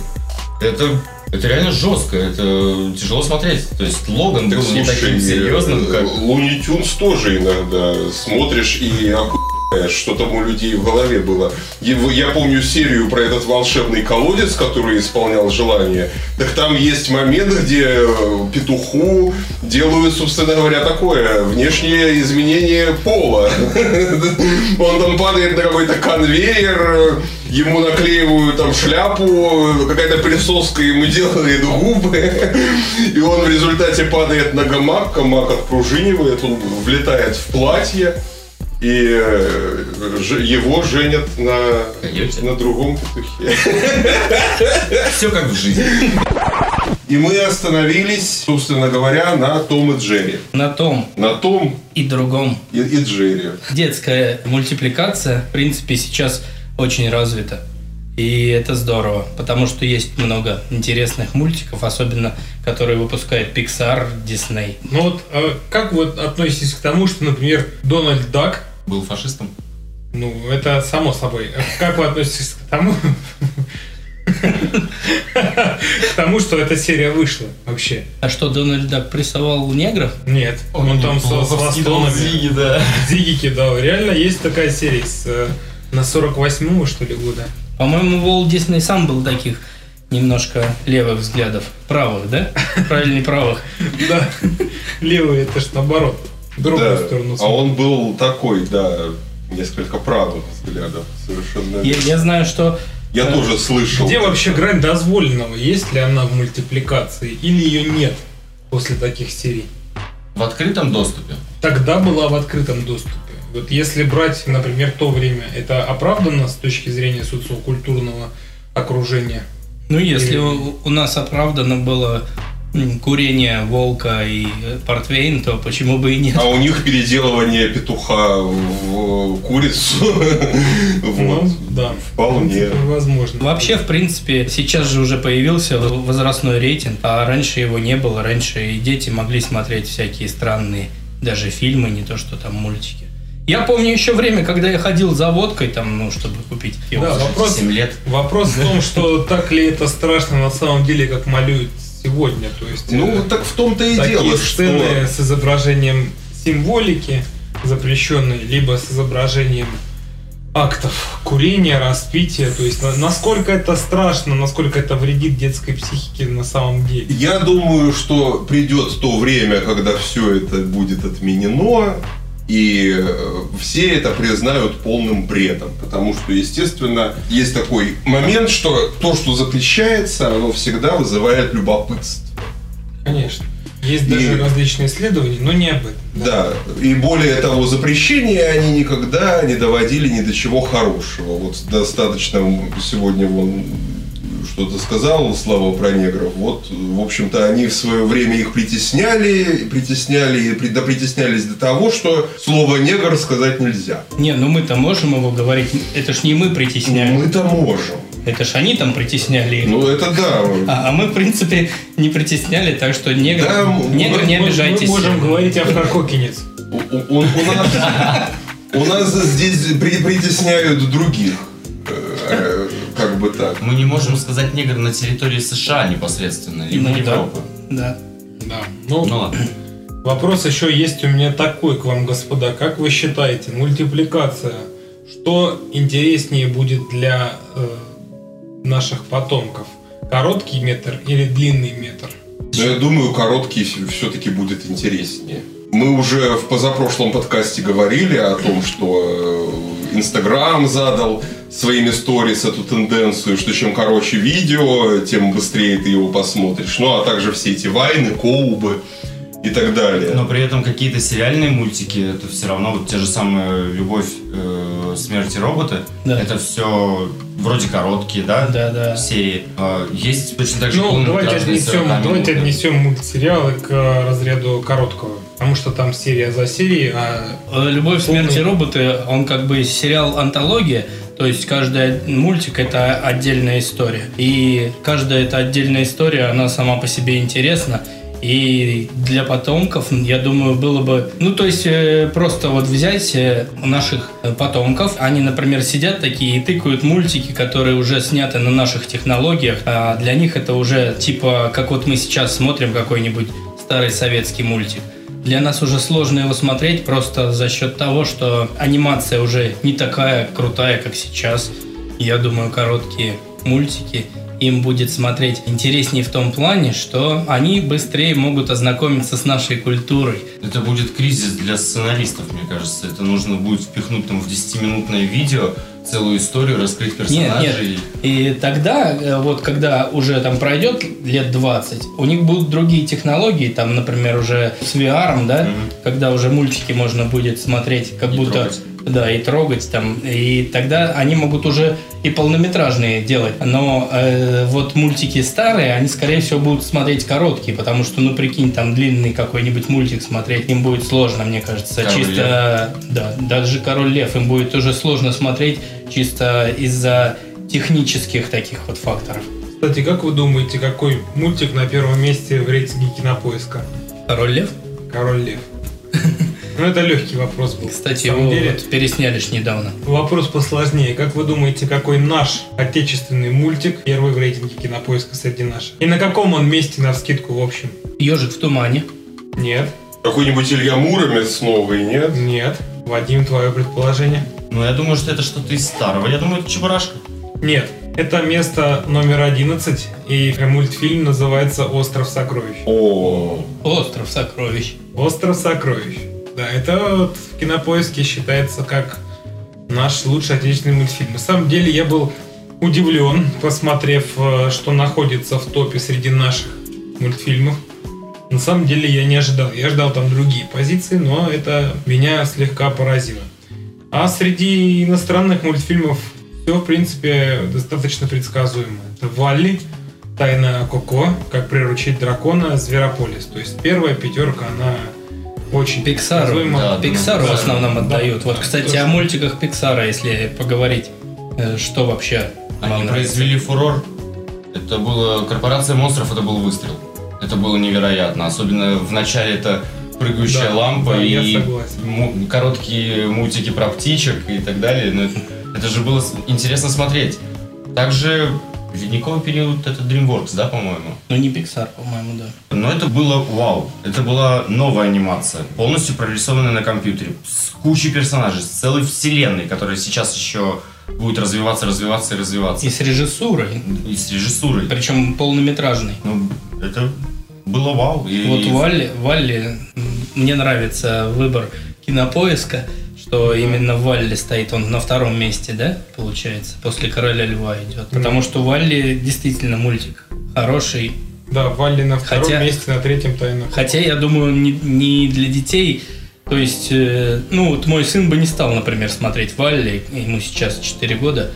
Speaker 5: Это, это реально жестко, это тяжело смотреть. То есть Логан был не
Speaker 4: слушай,
Speaker 5: таким серьезным,
Speaker 4: э,
Speaker 5: как...
Speaker 4: Луни Тюнс тоже иногда смотришь и охуеваешь, что там у людей в голове было. Я помню серию про этот волшебный колодец, который исполнял желание. Так там есть момент, где э, петуху делают, собственно говоря, такое внешнее изменение пола. [laughs] Он там падает на какой-то конвейер, ему наклеивают там шляпу, какая-то присоска ему делает губы, и он в результате падает на гамак, гамак отпружинивает, он влетает в платье, и э, его женят на, на другом петухе.
Speaker 5: Все как в жизни.
Speaker 4: И мы остановились, собственно говоря, на Том и Джерри.
Speaker 3: На том
Speaker 4: На Том
Speaker 3: и другом.
Speaker 4: и, и Джерри.
Speaker 3: Детская мультипликация, в принципе, сейчас очень развита. И это здорово, потому что есть много интересных мультиков, особенно которые выпускает Pixar, Disney.
Speaker 2: Ну вот, а как вы относитесь к тому, что, например, Дональд Дак,
Speaker 5: Был фашистом.
Speaker 2: ну, это само собой, как вы относитесь к тому, к тому, что эта серия вышла вообще?
Speaker 3: А что, Дональд Дак прессовал негров?
Speaker 2: Нет, он, там со, с бастонами.
Speaker 5: да.
Speaker 2: Зиги кидал. Реально есть такая серия с, э, на 48-го, что ли, года.
Speaker 3: По-моему, Волт Дисней сам был таких немножко левых взглядов. Правых, да? [laughs] Правильно, правых.
Speaker 2: Да, левый это ж наоборот. Другую
Speaker 4: Да.
Speaker 2: сторону.
Speaker 4: А он был такой, да, несколько правых взглядов. Совершенно.
Speaker 3: Я, я знаю, что
Speaker 4: Я
Speaker 3: э,
Speaker 4: тоже слышал.
Speaker 2: Где вообще грань дозволенного? Есть ли она в мультипликации или ее нет после таких серий?
Speaker 5: В открытом доступе.
Speaker 2: Тогда была в открытом доступе. Вот если брать, например, то время, это оправдано с точки зрения социокультурного окружения?
Speaker 3: Ну, если
Speaker 2: Или-
Speaker 3: у, у нас оправдано было курение волка и э, портвейн, то почему бы и нет?
Speaker 4: А у них переделывание петуха в курицу. [laughs] Вот.
Speaker 2: Ну, да.
Speaker 4: Вполне.
Speaker 2: Возможно.
Speaker 3: Вообще, в принципе, сейчас же уже появился возрастной рейтинг, а раньше его не было. Раньше и дети могли смотреть всякие странные даже фильмы, не то что там мультики. Я помню еще время, когда я ходил за водкой, там, ну, чтобы купить.
Speaker 2: Да, вопрос,
Speaker 5: 7 лет.
Speaker 2: вопрос в том, что [laughs] так ли это страшно на самом деле, как малюют сегодня. То есть
Speaker 4: Ну,
Speaker 2: э,
Speaker 4: вот так в том-то и дело,
Speaker 2: сцены
Speaker 4: что...
Speaker 2: с изображением символики запрещенной, либо с изображением актов курения, распития. То есть на- насколько это страшно, насколько это вредит детской психике на самом деле.
Speaker 4: Я думаю, что придет то время, когда все это будет отменено, и э, все это признают полным бредом. Потому что, естественно, есть такой момент, что то, что запрещается, оно всегда вызывает любопытство.
Speaker 2: Конечно. Есть
Speaker 4: И-
Speaker 2: даже различные исследования, но не об этом.
Speaker 4: Да, и более того, запрещения они никогда не доводили ни до чего хорошего. Вот достаточно сегодня вон что-то сказал Слава про негров. Вот, в общем-то, они в свое время их притесняли, притесняли, и да притеснялись до того, что слово негр сказать нельзя.
Speaker 3: Не, ну мы-то можем его говорить, это ж не мы притесняем.
Speaker 4: Мы-то можем.
Speaker 3: Это ж они там притесняли.
Speaker 4: Ну, это да.
Speaker 3: А, а мы, в принципе, не притесняли, так что негр,
Speaker 4: Да,
Speaker 3: негр не
Speaker 2: Мы-
Speaker 3: обижайтесь.
Speaker 2: Мы можем говорить автококинец.
Speaker 4: У, у- у нас, у нас здесь при- притесняют других. Бы так.
Speaker 5: Мы не можем сказать негр на территории США непосредственно, либо
Speaker 3: Ну да.
Speaker 5: Европы.
Speaker 3: Да.
Speaker 2: Да. Ну,
Speaker 5: Ну ладно.
Speaker 2: вопрос еще есть у меня такой к вам, господа. Как вы считаете, мультипликация, что интереснее будет для э, наших потомков? Короткий метр или длинный метр?
Speaker 4: Но я думаю, короткий все-таки будет интереснее. Мы уже в позапрошлом подкасте говорили о том, что э, Инстаграм задал своими сторис эту тенденцию, что чем короче видео, тем быстрее ты его посмотришь. Ну, а также все эти вайны, коубы и так далее.
Speaker 5: Но при этом какие-то сериальные мультики, это все равно вот те же самые «Любовь, э, смерть и роботы»,
Speaker 3: Да.
Speaker 5: это все вроде короткие, да,
Speaker 3: Да, да.
Speaker 5: серии. А, есть точно так же
Speaker 2: Ну, давайте отнесем,
Speaker 5: 40
Speaker 2: давайте отнесем мультсериалы к э, разряду короткого. Потому что там серия за серией, а
Speaker 3: Э, Любовь, смерть и роботы, он как бы сериал антология, то есть каждый мультик это отдельная история. И каждая эта отдельная история, она сама по себе интересна. И для потомков, я думаю, было бы... Ну, то есть, э, просто вот взять э, наших потомков, они, например, сидят такие и тыкают мультики, которые уже сняты на наших технологиях, а для них это уже типа, как вот мы сейчас смотрим какой-нибудь старый советский мультик. Для нас уже сложно его смотреть просто за счет того, что анимация уже не такая крутая, как сейчас. Я думаю, короткие мультики им будет смотреть интереснее в том плане, что они быстрее могут ознакомиться с нашей культурой.
Speaker 5: Это будет кризис для сценаристов, мне кажется. Это нужно будет впихнуть там в 10-минутное видео целую историю, раскрыть
Speaker 3: Нет,
Speaker 5: персонажей.
Speaker 3: нет. И тогда, э, вот когда уже там пройдет лет 20, у них будут другие технологии, там, например, уже с VR, да,
Speaker 5: Мгм.
Speaker 3: когда уже мультики можно будет смотреть, как
Speaker 5: И
Speaker 3: будто
Speaker 5: трогать.
Speaker 3: да, и трогать там, и тогда они могут уже и полнометражные делать. Но э, вот мультики старые, они скорее всего будут смотреть короткие, потому что, ну прикинь, там длинный какой-нибудь мультик смотреть им будет сложно, мне кажется.
Speaker 5: Король
Speaker 3: чисто, да, даже Король Лев им будет уже сложно смотреть чисто из-за технических таких вот факторов.
Speaker 2: Кстати, как вы думаете, какой мультик на первом месте в рейтинге кинопоиска?
Speaker 3: Король Лев?
Speaker 2: Король Лев. Ну, это легкий вопрос был.
Speaker 3: Кстати, его
Speaker 2: деле.
Speaker 3: вот пересняли ж недавно.
Speaker 2: Вопрос посложнее. Как вы думаете, какой наш отечественный мультик первый в рейтинге кинопоиска среди наших? И на каком он месте на вскидку в общем?
Speaker 3: Ежик в тумане.
Speaker 2: Нет,
Speaker 4: Какой-нибудь Илья Муромец новый, нет?
Speaker 2: нет. Вадим, твое предположение?
Speaker 5: Ну, я думаю, что это что-то из старого. Я думаю, это Чебурашка.
Speaker 2: Нет. Это место номер 11, и мультфильм называется «Остров сокровищ».
Speaker 4: О,
Speaker 3: Остров сокровищ.
Speaker 2: «Остров сокровищ». Да, это вот в кинопоиске считается как наш лучший отечественный мультфильм. На самом деле я был удивлен, посмотрев, э, что находится в топе среди наших мультфильмов. На самом деле я не ожидал. Я ждал там другие позиции, но это меня слегка поразило. А среди иностранных мультфильмов все, в принципе, достаточно предсказуемо. Это Валли, Тайна Коко, Как приручить дракона, Зверополис. То есть первая пятерка, она очень
Speaker 3: Пиксару,
Speaker 2: предсказуема.
Speaker 5: да,
Speaker 3: Пиксару в основном
Speaker 2: да.
Speaker 3: отдают. Вот,
Speaker 2: Да,
Speaker 3: кстати,
Speaker 2: точно.
Speaker 3: о мультиках Пиксара, если поговорить, э, что вообще
Speaker 5: Они произвели фурор. Это было... Корпорация монстров, это был выстрел. Это было невероятно. Особенно в начале это прыгающая
Speaker 2: Да,
Speaker 5: лампа
Speaker 2: да,
Speaker 5: и му- короткие мультики про птичек и так далее. Но это, это же было интересно смотреть. Также ледниковый период это DreamWorks, да, по-моему?
Speaker 3: Ну, не Пиксар, по-моему, да.
Speaker 5: Но это было вау. Это была новая анимация, полностью прорисованная на компьютере, с кучей персонажей, с целой вселенной, которая сейчас еще будет развиваться, развиваться и развиваться.
Speaker 3: И с режиссурой,
Speaker 5: И с режиссурой.
Speaker 3: причем полнометражный.
Speaker 5: Ну, это было вау. И
Speaker 3: Вот Валли, Валли, мне нравится выбор кинопоиска, что именно Валли стоит, он на втором месте, да, получается, после Короля Льва идет. Потому что Валли действительно мультик хороший,
Speaker 2: Да, Валли на втором
Speaker 3: Хотя-
Speaker 2: месте, на третьем Тайна.
Speaker 3: Хотя, я думаю, не, не для детей. То есть, э, ну, вот мой сын бы не стал, например, смотреть Валли, ему сейчас 4 года,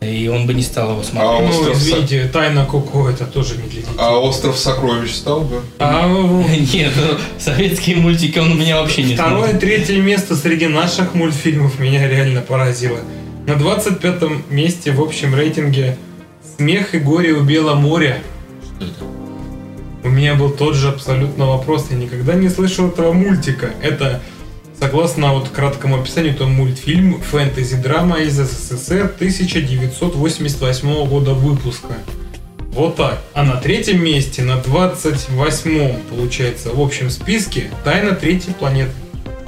Speaker 3: и он бы не стал его
Speaker 4: А
Speaker 3: смотреть.
Speaker 2: Ну,
Speaker 4: «Остров
Speaker 2: извините, Тайна Коко это тоже не для детей.
Speaker 4: а остров сокровищ стал бы?
Speaker 2: А, [laughs]
Speaker 3: Нет, ну, советские мультики он у меня вообще не
Speaker 2: Второе,
Speaker 3: смотрит.
Speaker 2: третье место среди наших мультфильмов меня реально поразило. На 25 месте в общем рейтинге Смех и горе у Бела моря.
Speaker 5: Что это?
Speaker 2: У меня был тот же абсолютно вопрос. Я никогда не слышал этого мультика. Это, согласно вот краткому описанию, это мультфильм фэнтези-драма из СССР 1988 года выпуска. Вот так. А на третьем месте, на 28-м, получается, в общем списке, «Тайна третьей планеты».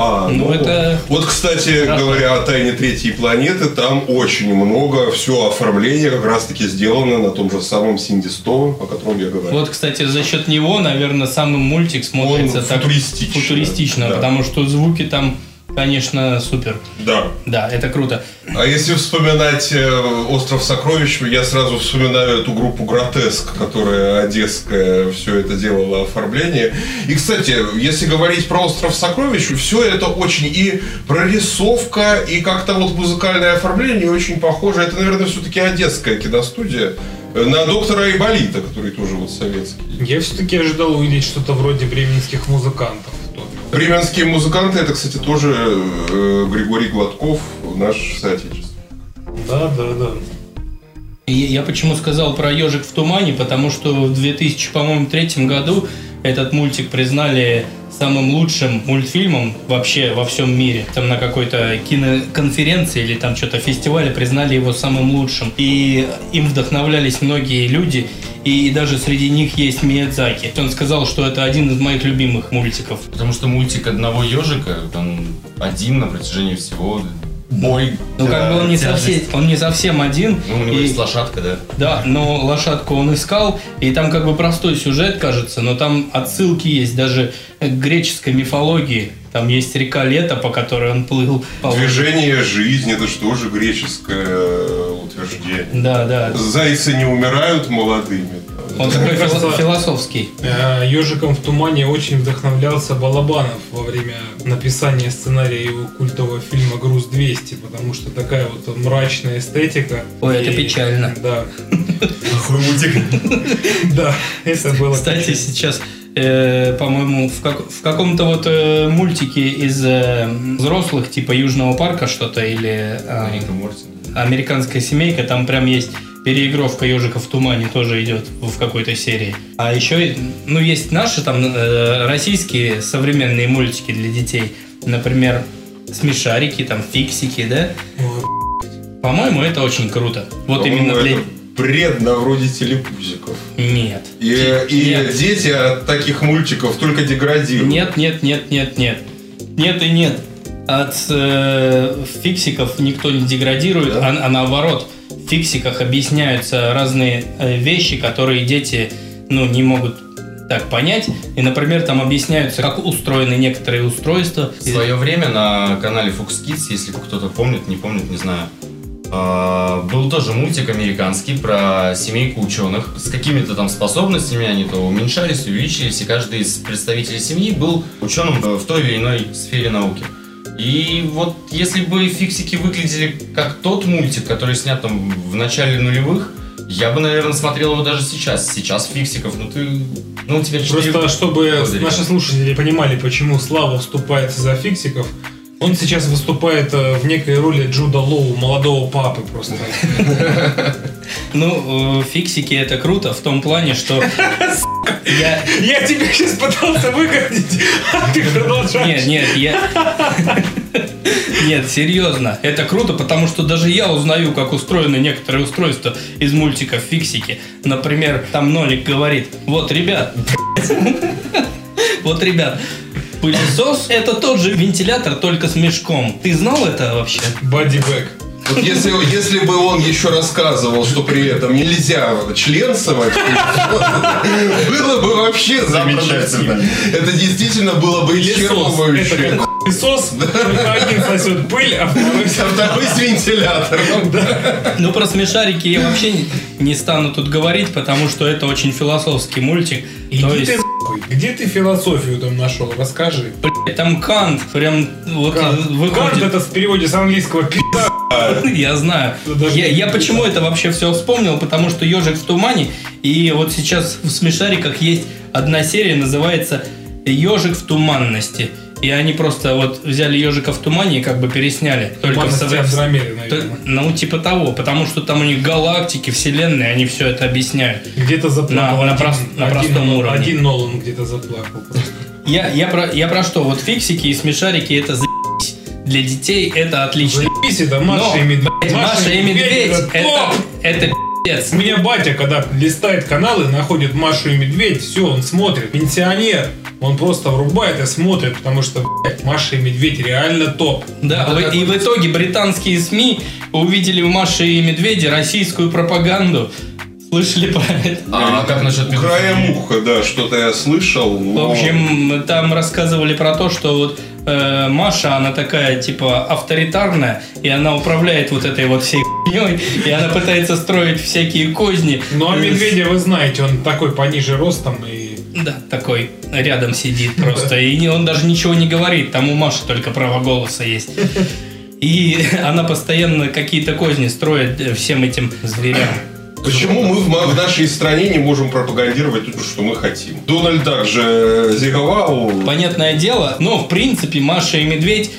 Speaker 4: А,
Speaker 3: Ну, это-
Speaker 4: Вот, кстати,
Speaker 3: Хорошо.
Speaker 4: говоря о тайне третьей планеты, там очень много, все оформление как раз-таки сделано на том же самом Синди Стоун, о котором я говорил.
Speaker 3: Вот, кстати, за счет него, наверное, самый мультик смотрится
Speaker 4: Он
Speaker 3: так
Speaker 4: футуристично,
Speaker 3: футуристично,
Speaker 4: да.
Speaker 3: потому что звуки там, конечно, супер.
Speaker 4: Да.
Speaker 3: Да, это круто.
Speaker 4: А если вспоминать э, «Остров сокровищ», я сразу вспоминаю эту группу «Гротеск», которая одесская все это делала оформление. И, кстати, если говорить про «Остров сокровищ», все это очень и прорисовка, и как-то вот музыкальное оформление очень похоже. Это, наверное, все-таки одесская киностудия э, на доктора Айболита, который тоже вот советский.
Speaker 2: Я все-таки ожидал увидеть что-то вроде бременских музыкантов.
Speaker 4: Бременские музыканты, это, кстати, тоже э, Григорий Гладков, наш соотечественник.
Speaker 2: Да, да, да.
Speaker 3: И я почему сказал про ежик в тумане, потому что в 2003 году этот мультик признали самым лучшим мультфильмом вообще во всем мире. Там на какой-то киноконференции или там что-то фестивале признали его самым лучшим. И им вдохновлялись многие люди, и даже среди них есть Миядзаки. Он сказал, что это один из моих любимых мультиков.
Speaker 5: Потому что мультик одного ежика, он один на протяжении всего бой.
Speaker 3: Ну, как бы он не, совсем, он не совсем один.
Speaker 5: Ну, у него
Speaker 3: и-
Speaker 5: есть лошадка, да.
Speaker 3: Да, но лошадку он искал, и там как бы простой сюжет, кажется, но там отсылки есть даже к греческой мифологии. Там есть река Лето, по которой он плыл. по-
Speaker 4: Движение жизни, это что же греческое э, утверждение.
Speaker 3: Да, да.
Speaker 4: Зайцы не умирают молодыми.
Speaker 3: Он такой
Speaker 2: кажется,
Speaker 3: фило- философский.
Speaker 2: Ежиком в тумане очень вдохновлялся Балабанов во время написания сценария его культового фильма «Груз 200», потому что такая вот мрачная эстетика.
Speaker 3: Ой, это
Speaker 2: И-
Speaker 3: печально.
Speaker 2: Да,
Speaker 5: Плохой мультик. [laughs]
Speaker 2: да, это было
Speaker 3: Кстати, сейчас, э, по-моему, в, как- в каком-то вот э, мультике из э, взрослых, типа Южного парка что-то, или э. Американская семейка, там прям есть переигровка ежика в тумане тоже идет в какой-то серии. А еще, ну, есть наши там э, российские современные мультики для детей. Например, смешарики, там, фиксики, да? По-моему, это очень круто. Вот именно для...
Speaker 4: на вроде телепузиков.
Speaker 3: Нет.
Speaker 4: И, и
Speaker 3: Нет.
Speaker 4: дети от таких мультиков только деградируют.
Speaker 3: Нет, нет, нет, нет, нет. Нет и нет. От э, фиксиков никто не деградирует,
Speaker 4: Да?
Speaker 3: а, а наоборот, фиксиках объясняются разные э, вещи, которые дети ну, не могут так понять. И, например, там объясняются, как устроены некоторые устройства.
Speaker 5: В свое время на канале Fox Kids, если кто-то помнит, не помнит, не знаю, а, был тоже мультик американский про семейку ученых с какими-то там способностями, они то уменьшались, увеличились, и каждый из представителей семьи был ученым э, в той или иной сфере науки. И вот если бы фиксики выглядели как тот мультик, который снят там в начале нулевых, я бы, наверное, смотрел его даже сейчас. Сейчас фиксиков, ну ты... Ну, четыре
Speaker 2: Просто чтобы
Speaker 5: года, ребят.
Speaker 2: наши слушатели понимали, почему Слава вступается за фиксиков, он сейчас выступает э, в некой роли Джуда Лоу, молодого папы просто. [laughs]
Speaker 3: Ну, э, фиксики это круто в том плане, что [laughs] я...
Speaker 2: Я тебя сейчас пытался выгородить, [laughs] а ты продолжаешь.
Speaker 3: Нет, нет, я... Нет, серьезно, это круто, потому что даже я узнаю, как устроены некоторые устройства из мультиков фиксики. Например, там Нолик говорит, вот, ребят, [laughs] вот, ребят, пылесос это тот же вентилятор, только с мешком. Ты знал это вообще?
Speaker 2: Бодибэк.
Speaker 4: Вот если, если бы он еще рассказывал, что при этом нельзя член совать, было бы вообще замечательно. Это действительно было бы исчерпывающе.
Speaker 2: Пылесос, только один сосет пыль, а второй [laughs]
Speaker 4: с вентилятором.
Speaker 3: Ну, про смешарики я вообще не, стану тут говорить, потому что это очень философский мультик.
Speaker 2: Иди ты. Где ты философию там нашел? Расскажи.
Speaker 3: блядь, там Кант прям вот э,
Speaker 2: Кант
Speaker 3: выходит.
Speaker 2: это в переводе с английского пи***. [laughs]
Speaker 3: Я знаю.
Speaker 2: Даже
Speaker 3: Я, я почему это вообще все вспомнил? Потому что ежик в тумане. И вот сейчас в смешариках есть одна серия, называется ежик в туманности. И они просто вот взяли ежика в тумане и как бы пересняли. Только в
Speaker 2: Андромеды,
Speaker 3: То-. Ну, типа того, потому что там у них галактики, вселенные, они все это объясняют.
Speaker 2: Где-то заплакал.
Speaker 3: На- на
Speaker 2: один,
Speaker 3: прост- на
Speaker 2: один-
Speaker 3: простом уровне.
Speaker 2: Один Нолан где-то заплакал.
Speaker 3: Я, я, про, я про что? Вот фиксики и смешарики это заебись. Для детей это отлично.
Speaker 2: Заебись, это Маша
Speaker 3: Но,
Speaker 2: и Медведь.
Speaker 3: Маша и Медведь
Speaker 2: это
Speaker 3: это, это пиздец.
Speaker 2: У меня батя, когда листает каналы, находит Машу и Медведь, все, он смотрит. Пенсионер. Он просто врубает и смотрит, потому что, блядь, Маша и Медведь реально топ.
Speaker 3: Да,
Speaker 2: Это такой-
Speaker 3: и в итоге британские СМИ увидели в Маше и Медведе российскую пропаганду. Слышали про это?
Speaker 5: А как насчет
Speaker 4: Краем уха, да, что-то я слышал.
Speaker 3: В
Speaker 4: но-
Speaker 3: общем, там рассказывали про то, что вот э, Маша, она такая, типа, авторитарная, и она управляет вот этой вот всей хуйней, и она пытается строить всякие козни.
Speaker 2: Ну а
Speaker 3: Э,
Speaker 2: Медведя, вы знаете, он такой пониже ростом и...
Speaker 3: Да, такой рядом сидит просто. И он даже ничего не говорит. Там у Маши только право голоса есть. И [laughs] она постоянно какие-то козни строит э, всем этим зверям.
Speaker 4: Почему мы в, нашей стране не можем пропагандировать то, что мы хотим? Дональд Дак же зиговал.
Speaker 3: Понятное дело, но в принципе Маша и Медведь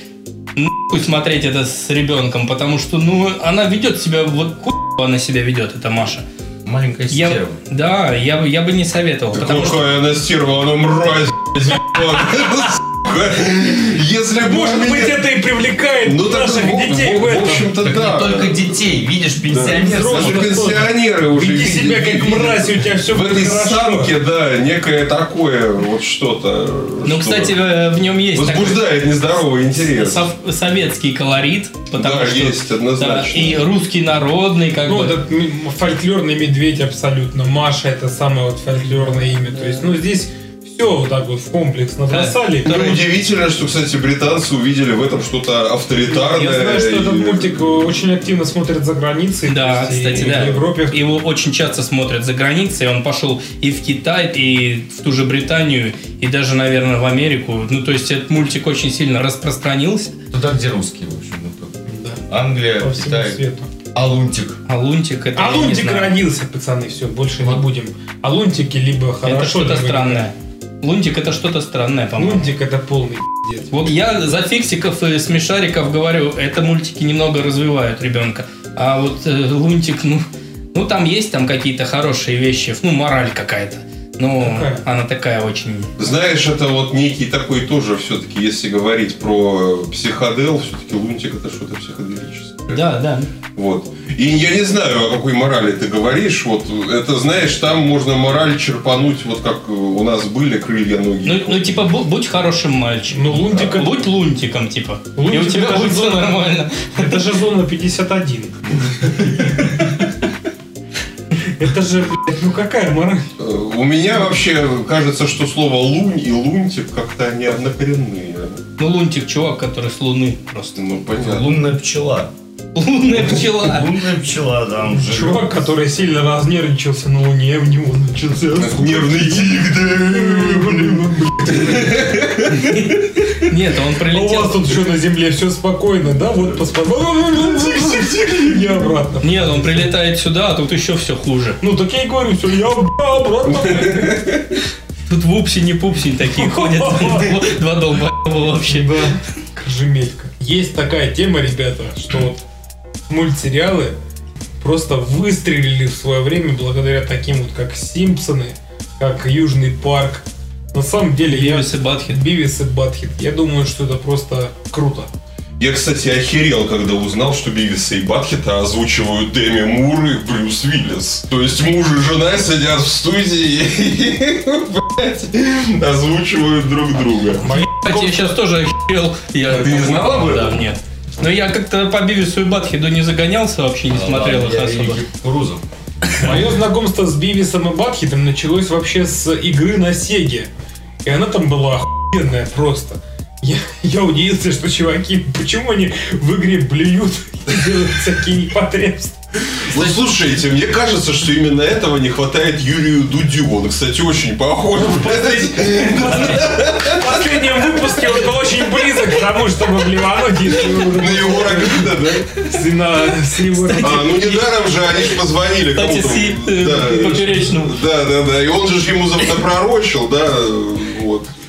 Speaker 3: нахуй смотреть это с ребенком, потому что, ну, она ведет себя, вот хуй она себя ведет, эта Маша.
Speaker 5: Маленькая
Speaker 3: Я,
Speaker 5: стерва.
Speaker 3: да, я, бы- я бы не советовал, потому что
Speaker 4: Какая она стерва, она мразь. Если
Speaker 2: Может
Speaker 4: у меня-
Speaker 2: быть, это и привлекает
Speaker 4: Ну,
Speaker 2: наших детей
Speaker 4: в,
Speaker 2: в этом.
Speaker 4: в общем-то,
Speaker 5: Так
Speaker 4: да.
Speaker 5: не только детей, видишь, пенсионер.
Speaker 2: взрослых.
Speaker 4: Даже пенсионеры уже
Speaker 2: Веди себя как мразь, у тебя все
Speaker 4: в
Speaker 2: будет
Speaker 4: этой
Speaker 2: хорошо.
Speaker 4: самке, да, некое такое вот что-то.
Speaker 3: Ну,
Speaker 4: что
Speaker 3: кстати, э, в нем есть
Speaker 4: возбуждает нездоровый интерес.
Speaker 3: сов- советский колорит, потому
Speaker 4: Да,
Speaker 3: что
Speaker 4: есть, однозначно.
Speaker 3: да, и русский народный, как
Speaker 2: Ну,
Speaker 3: бы.
Speaker 2: этот м- фольклорный медведь абсолютно. Маша это самое вот фольклорное имя. То есть, ну, здесь все вот так вот в комплекс набросали.
Speaker 4: Ну, удивительно, что, кстати, британцы увидели в этом что-то авторитарное.
Speaker 2: Я знаю, что этот
Speaker 4: и-
Speaker 2: мультик э, очень активно смотрят за границей.
Speaker 3: Да,
Speaker 2: есть,
Speaker 3: кстати,
Speaker 2: и
Speaker 3: да.
Speaker 2: В Европе.
Speaker 3: Его очень часто смотрят за границей. Он пошел и в Китай, и в ту же Британию, и даже, наверное, в Америку. Ну, то есть этот мультик очень сильно распространился.
Speaker 5: Туда, где русские, в общем. ну.
Speaker 2: Да,
Speaker 5: Англия,
Speaker 2: по всему
Speaker 5: Китай.
Speaker 2: свету.
Speaker 5: А лунтик.
Speaker 3: А Лунтик это
Speaker 2: А
Speaker 3: я не
Speaker 2: Лунтик
Speaker 3: знаю.
Speaker 2: родился, пацаны, все, больше не будем. А Лунтики либо хорошо,
Speaker 3: Это что-то
Speaker 2: либо
Speaker 3: странное. Лунтик это что-то странное, по-моему.
Speaker 2: Лунтик это полный пиздец.
Speaker 3: Вот я за фиксиков и смешариков говорю, это мультики немного развивают ребенка. А вот э, Лунтик, ну, ну там есть там какие-то хорошие вещи, ну мораль какая-то. Но
Speaker 2: Какая?
Speaker 3: она такая очень...
Speaker 4: Знаешь, это вот некий такой тоже все-таки, если говорить про психодел, все-таки лунтик это что-то психоделическое.
Speaker 3: Да, да.
Speaker 4: Вот. И я не знаю, о какой морали ты говоришь. Вот это, знаешь, там можно мораль черпануть, вот как у нас были крылья ноги.
Speaker 3: Ну, ну типа, бу- будь хорошим мальчиком.
Speaker 2: Ну, Лунтик это-
Speaker 3: Будь лунтиком, типа. и у
Speaker 2: Лунтик
Speaker 3: тебя
Speaker 2: это
Speaker 3: будет
Speaker 2: же
Speaker 3: все
Speaker 2: зона-
Speaker 3: нормально.
Speaker 2: Это же зона 51. Это же, блядь, ну какая мораль?
Speaker 4: У меня вообще кажется, что слово лунь и лунтик как-то они однокоренные.
Speaker 3: Ну, лунтик, чувак, который с луны просто.
Speaker 4: Ну, понятно.
Speaker 5: Лунная пчела.
Speaker 3: Лунная пчела.
Speaker 5: Лунная пчела, да, он.
Speaker 2: Чувак, который сильно разнервничался на Луне, в него начался...
Speaker 4: Нервный тик, [laughs]
Speaker 3: Нет, он
Speaker 2: А у
Speaker 3: прилетел.
Speaker 2: вас тут что на Земле все спокойно, да? Вот посмотри. [laughs] Я обратно.
Speaker 3: Нет, он прилетает сюда, а тут еще все хуже.
Speaker 2: Ну так я и говорю, все, я обратно.
Speaker 3: Тут вупси не пупси такие ходят. [laughs] Два- долбоеба вообще.
Speaker 2: Да, кожемелька. Есть такая тема, ребята, что вот мультсериалы просто выстрелили в свое время благодаря таким вот, как Симпсоны, как Южный парк. На самом деле, я...
Speaker 3: Бивис и Батхед.
Speaker 2: Бивис и Батхед. Я думаю, что это просто круто.
Speaker 4: Я, кстати, охерел, когда узнал, что Бивиса и Батхета озвучивают Деми Мур и Брюс Уиллис. То есть муж и жена сидят в студии [laughs] и, блядь, озвучивают друг друга.
Speaker 3: Кстати, я сейчас тоже охерел. Я
Speaker 4: Ты не знал об этом?
Speaker 3: Да, нет. Но я как-то по Бивису и Батхеду не загонялся вообще, не смотрел их особо.
Speaker 5: Кукурузов.
Speaker 2: Мое знакомство с Бивисом и Батхитом началось вообще с игры на Сеге. И она там была охуенная просто. Я, я удивился, что чуваки, почему они в игре блюют [laughs] и делают всякие непотребства.
Speaker 4: Вот слушайте, мне кажется, что именно этого не хватает Юрию Дудю. Он, кстати, очень похож.
Speaker 2: В последнем выпуске он был очень близок к тому, чтобы блевануть,
Speaker 4: На его Рогвида, да?
Speaker 2: с, его
Speaker 4: А, ну недаром же они же позвонили кому-то.
Speaker 3: Э,
Speaker 4: Да.
Speaker 3: поперечному.
Speaker 4: Да, да, да. И он же ж ему запророчил, да.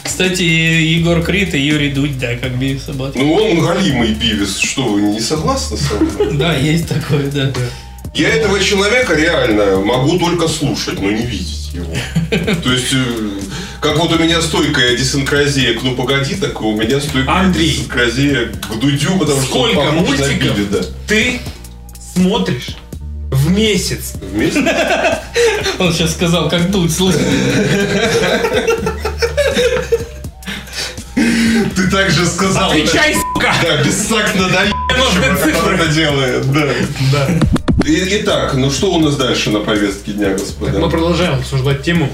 Speaker 3: Кстати, Егор Крид и Юрий Дудь, да, как Бивис и.
Speaker 4: Ну, он галимый Бивис. Что, вы не согласны со мной? [laughs]
Speaker 3: Да, есть такое, да.
Speaker 4: Я этого человека реально могу только слушать, но не видеть его. То есть, э, как вот у меня стойкая десинкразия к «Ну погоди», так у меня стойкая
Speaker 2: Андрей.
Speaker 4: десинкразия к Дудю, потому что он
Speaker 2: Сколько
Speaker 4: похож на
Speaker 2: мультиков
Speaker 4: Биби, да.
Speaker 2: ты смотришь в месяц?
Speaker 4: Вместе? [laughs]
Speaker 3: Он сейчас сказал, как Дудь, слышал. [laughs]
Speaker 4: Ты также сказал.
Speaker 2: Отвечай, сука!
Speaker 4: Да,
Speaker 2: Нужны
Speaker 4: как
Speaker 2: цифры.
Speaker 4: он это делает, да.
Speaker 2: Да.
Speaker 4: И- Итак, ну что у нас дальше на повестке дня, господа?
Speaker 2: Мы продолжаем обсуждать тему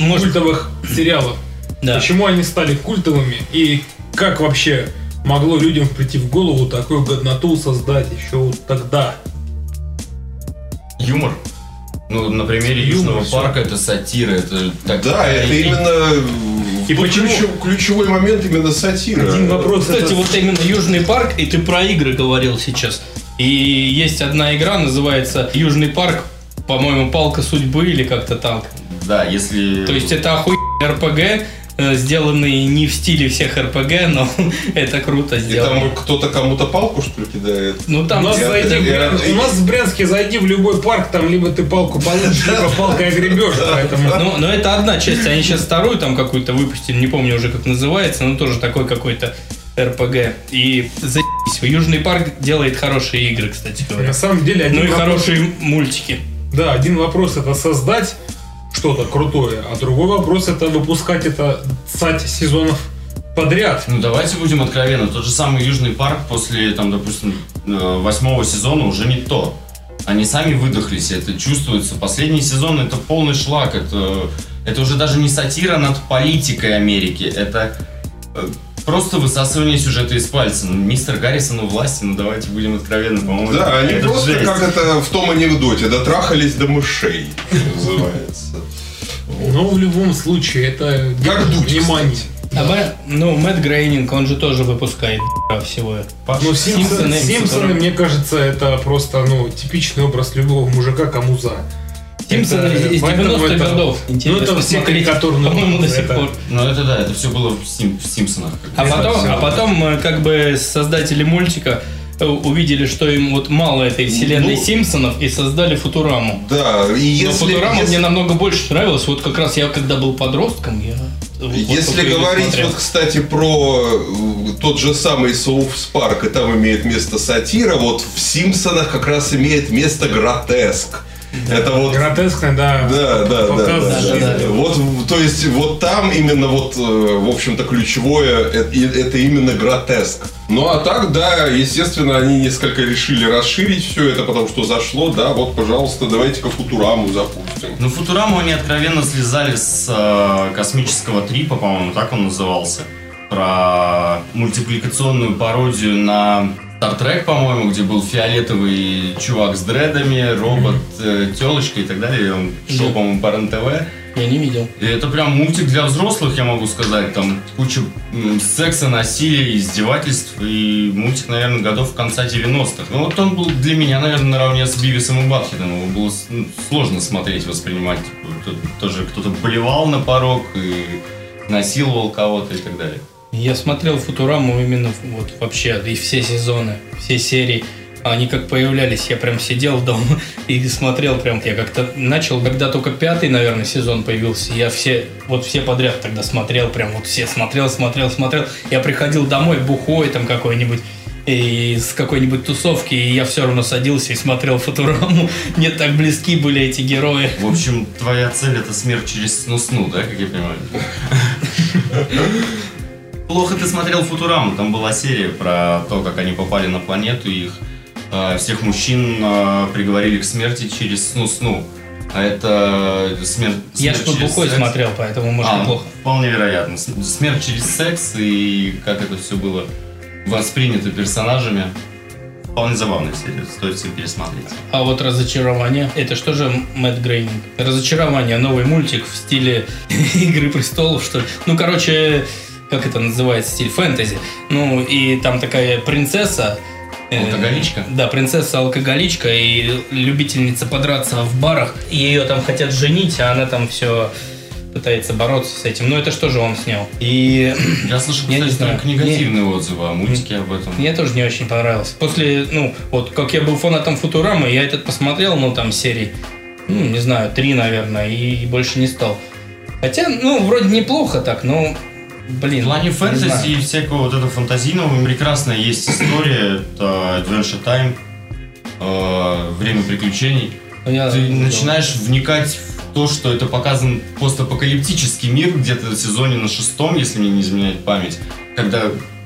Speaker 3: Может,
Speaker 2: культовых сериалов.
Speaker 3: да.
Speaker 2: Почему они стали культовыми и как вообще могло людям прийти в голову такую годноту создать еще вот тогда?
Speaker 5: Юмор. Ну, на примере Южного
Speaker 2: всё.
Speaker 5: парка это сатира, это так-
Speaker 4: Да, это
Speaker 5: и-
Speaker 4: именно
Speaker 2: И
Speaker 4: тут
Speaker 2: почему?
Speaker 4: ключев- ключевой момент именно сатира.
Speaker 2: Один вопрос.
Speaker 3: Кстати,
Speaker 2: это-
Speaker 3: вот именно Южный парк, и ты про игры говорил сейчас. И есть одна игра, называется Южный парк, по-моему, палка судьбы или как-то так.
Speaker 5: Да, если...
Speaker 3: То есть это охуенный РПГ, сделанный не в стиле всех РПГ, но [laughs] это круто
Speaker 4: И
Speaker 3: сделано.
Speaker 4: там кто-то кому-то палку, что ли, кидает?
Speaker 3: Ну
Speaker 2: У
Speaker 3: там
Speaker 2: нас,
Speaker 4: Я-
Speaker 2: зайди
Speaker 4: я-
Speaker 2: Брян- у нас в Брянске зайди в любой парк, там либо ты палку получишь, либо палкой огребешь, поэтому...
Speaker 3: Ну, но это одна часть. Они сейчас вторую там какую-то выпустили, не помню уже как называется, но тоже такой какой-то РПГ. И заебись. Южный парк делает хорошие игры, кстати говоря.
Speaker 2: На самом деле,
Speaker 3: Ну и
Speaker 2: вопрос-
Speaker 3: хорошие мультики.
Speaker 2: Да, один вопрос это создать что-то крутое, а другой вопрос это выпускать это сать сезонов подряд.
Speaker 5: Ну давайте будем откровенны. Тот же самый Южный парк после, там, допустим, э, восьмого сезона уже не то. Они сами выдохлись, это чувствуется. Последний сезон это полный шлак. Это, это уже даже не сатира над политикой Америки. Это э, просто высасывание сюжета из пальца. Ну, мистер Гаррисон у власти, ну давайте будем откровенны, по-моему.
Speaker 4: Да, они
Speaker 5: это
Speaker 4: просто,
Speaker 5: жесть.
Speaker 4: как это в том анекдоте, дотрахались до мышей, называется.
Speaker 2: Но в любом случае это
Speaker 4: Как дуть,
Speaker 2: внимание.
Speaker 4: кстати.
Speaker 3: А Мэ- ну, Мэтт Грейнинг, он же тоже выпускает [laughs] всего.
Speaker 2: Ну, Симпсоны,
Speaker 3: Симпсоны,
Speaker 2: мне кажется, это просто, ну, типичный образ любого мужика, кому за.
Speaker 3: Симпсоны
Speaker 2: Это-
Speaker 3: из
Speaker 2: поэтому
Speaker 3: 90-х
Speaker 2: это-
Speaker 3: годов.
Speaker 2: Ну,
Speaker 3: Интересно
Speaker 2: это все карикатурные
Speaker 3: По-моему, до сих
Speaker 2: это-
Speaker 3: пор.
Speaker 5: Ну это да, это все было в, Сим- в Симпсонах.
Speaker 3: А потом, а потом э, как бы создатели мультика э, увидели, что им вот мало этой вселенной
Speaker 4: Ну,
Speaker 3: Симпсонов и создали Футураму.
Speaker 4: Да, и
Speaker 3: Но
Speaker 4: если,
Speaker 3: Футурама
Speaker 4: если-
Speaker 3: мне намного больше нравилась. Вот как раз я когда был подростком, я вот
Speaker 4: Если говорить,
Speaker 3: смотрел.
Speaker 4: вот, кстати, про э, тот же самый Соуфс Парк, и там имеет место сатира, вот в Симпсонах как раз имеет место гротеск. Это вот
Speaker 2: Гротескно, да.
Speaker 4: Да, да, да, да, да, да. Вот, то есть, вот там именно вот, э, в общем-то, ключевое, это, и- это именно гротеск. Ну, а так, да, естественно, они несколько решили расширить все это, потому что зашло, да, вот, пожалуйста, давайте-ка Футураму запустим.
Speaker 5: Ну, Футураму они откровенно слезали с э, космического трипа, по-моему, так он назывался. Про мультипликационную пародию на Trek, по-моему, где был фиолетовый чувак с дредами, робот, э, телочка и так далее. Он шел, по-моему, по РЕН-ТВ.
Speaker 3: Я не видел.
Speaker 5: И это прям мультик для взрослых, я могу сказать. Там куча секса, насилия, издевательств. И мультик, наверное, годов конца 90-х. Ну вот он был для меня, наверное, наравне с Бивисом и Батхедом. Его было ну, сложно смотреть, воспринимать. Тут тоже кто-то болевал на порог и насиловал кого-то и так далее.
Speaker 3: Я смотрел Футураму именно вот вообще и все сезоны, все серии. Они как появлялись, я прям сидел дома [laughs] и смотрел прям. Я как-то начал, когда только пятый, наверное, сезон появился. Я все, вот все подряд тогда смотрел, прям вот все смотрел, смотрел, смотрел. Я приходил домой бухой там какой-нибудь и с какой-нибудь тусовки, и я все равно садился и смотрел Футураму. [laughs] Мне так близки были эти герои.
Speaker 5: В общем, твоя цель это смерть через сну-сну, да, как я понимаю? [laughs] Плохо ты смотрел Футураму, там была серия про то, как они попали на планету, и их э, всех мужчин э, приговорили к смерти через сну-сну. А это смерть,
Speaker 3: Я
Speaker 5: смерть
Speaker 3: ж под
Speaker 5: через
Speaker 3: бухой
Speaker 5: секс.
Speaker 3: смотрел, поэтому может
Speaker 5: А,
Speaker 3: неплохо.
Speaker 5: Вполне вероятно. Смерть через секс и как это все было воспринято персонажами. Вполне забавная серия, стоит всем пересмотреть.
Speaker 3: А вот разочарование, это что же Мэтт Грейнинг? Разочарование, новый мультик в стиле [laughs] Игры престолов, что ли? Ну, короче, как это называется, стиль фэнтези. Ну, и там такая принцесса. э,
Speaker 5: Алкоголичка?
Speaker 3: Да, принцесса-алкоголичка и любительница подраться в барах. И ее там хотят женить, а она там все пытается бороться с этим. Но это что же он снял? И [clears throat]
Speaker 5: Я слышал,
Speaker 3: Я
Speaker 5: кстати, только негативные отзывы о мультике об этом.
Speaker 3: мне тоже не очень понравилось. После, ну, вот как я был фанатом Футурамы, я этот посмотрел, ну, там, серии, ну, не знаю, три, наверное, и больше не стал. Хотя, ну, вроде неплохо так, но, блин.
Speaker 5: В плане фэнтези и всякого вот этого фантазийного прекрасная есть история. Это Adventure Time. э, Время приключений.
Speaker 3: Я-
Speaker 5: Ты начинаешь вникать в то, что это показан постапокалиптический мир где-то в сезоне на шестом, если мне не изменяет память, когда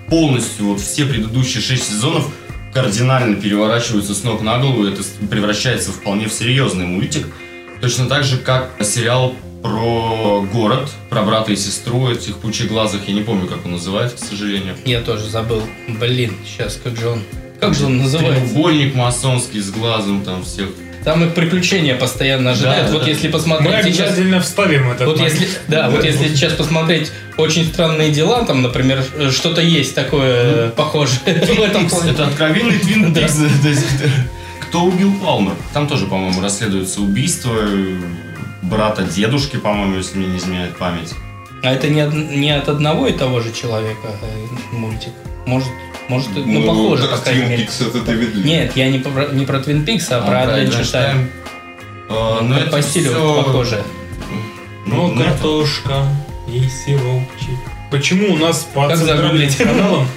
Speaker 5: полностью вот все предыдущие шесть сезонов кардинально переворачиваются с ног на голову, и это превращается вполне в серьезный мультик. Точно так же, как сериал про город, про брата и сестру этих пучеглазых, я не помню, как он называется, к сожалению.
Speaker 3: Я тоже забыл. Блин, сейчас, как же он... Как же он называется?
Speaker 5: Треугольник масонский с глазом там всех.
Speaker 3: Там их приключения постоянно ожидают.
Speaker 5: Да,
Speaker 3: вот
Speaker 5: да.
Speaker 3: если
Speaker 2: Мы
Speaker 3: посмотреть сейчас...
Speaker 2: обязательно вставим этот
Speaker 3: Вот
Speaker 2: момент.
Speaker 3: если, да, вот если сейчас посмотреть очень странные дела, там, например, э, что-то есть такое э, похожее [laughs] в этом плане.
Speaker 5: Это откровенный Твин
Speaker 3: Да. [laughs]
Speaker 5: Э, Кто убил Палмер? Там тоже, по-моему, расследуется убийство брата дедушки, по-моему, если мне не изменяет память.
Speaker 3: А это не, од- не от одного и того же человека э, мультик. Может, может, ну, похоже,
Speaker 4: так
Speaker 3: по крайней мере.
Speaker 4: Это Дэвид Линч.
Speaker 3: Нет, я не про, не про Twin Peaks, а, про
Speaker 5: про
Speaker 3: Adventure Time.
Speaker 5: Time. А, Но
Speaker 3: Как
Speaker 5: это
Speaker 3: по стилю
Speaker 5: всё-
Speaker 3: похоже.
Speaker 2: Ну,
Speaker 5: ну, это-
Speaker 2: картошка и сиропчик. Почему у нас по
Speaker 3: Как
Speaker 2: центральным каналам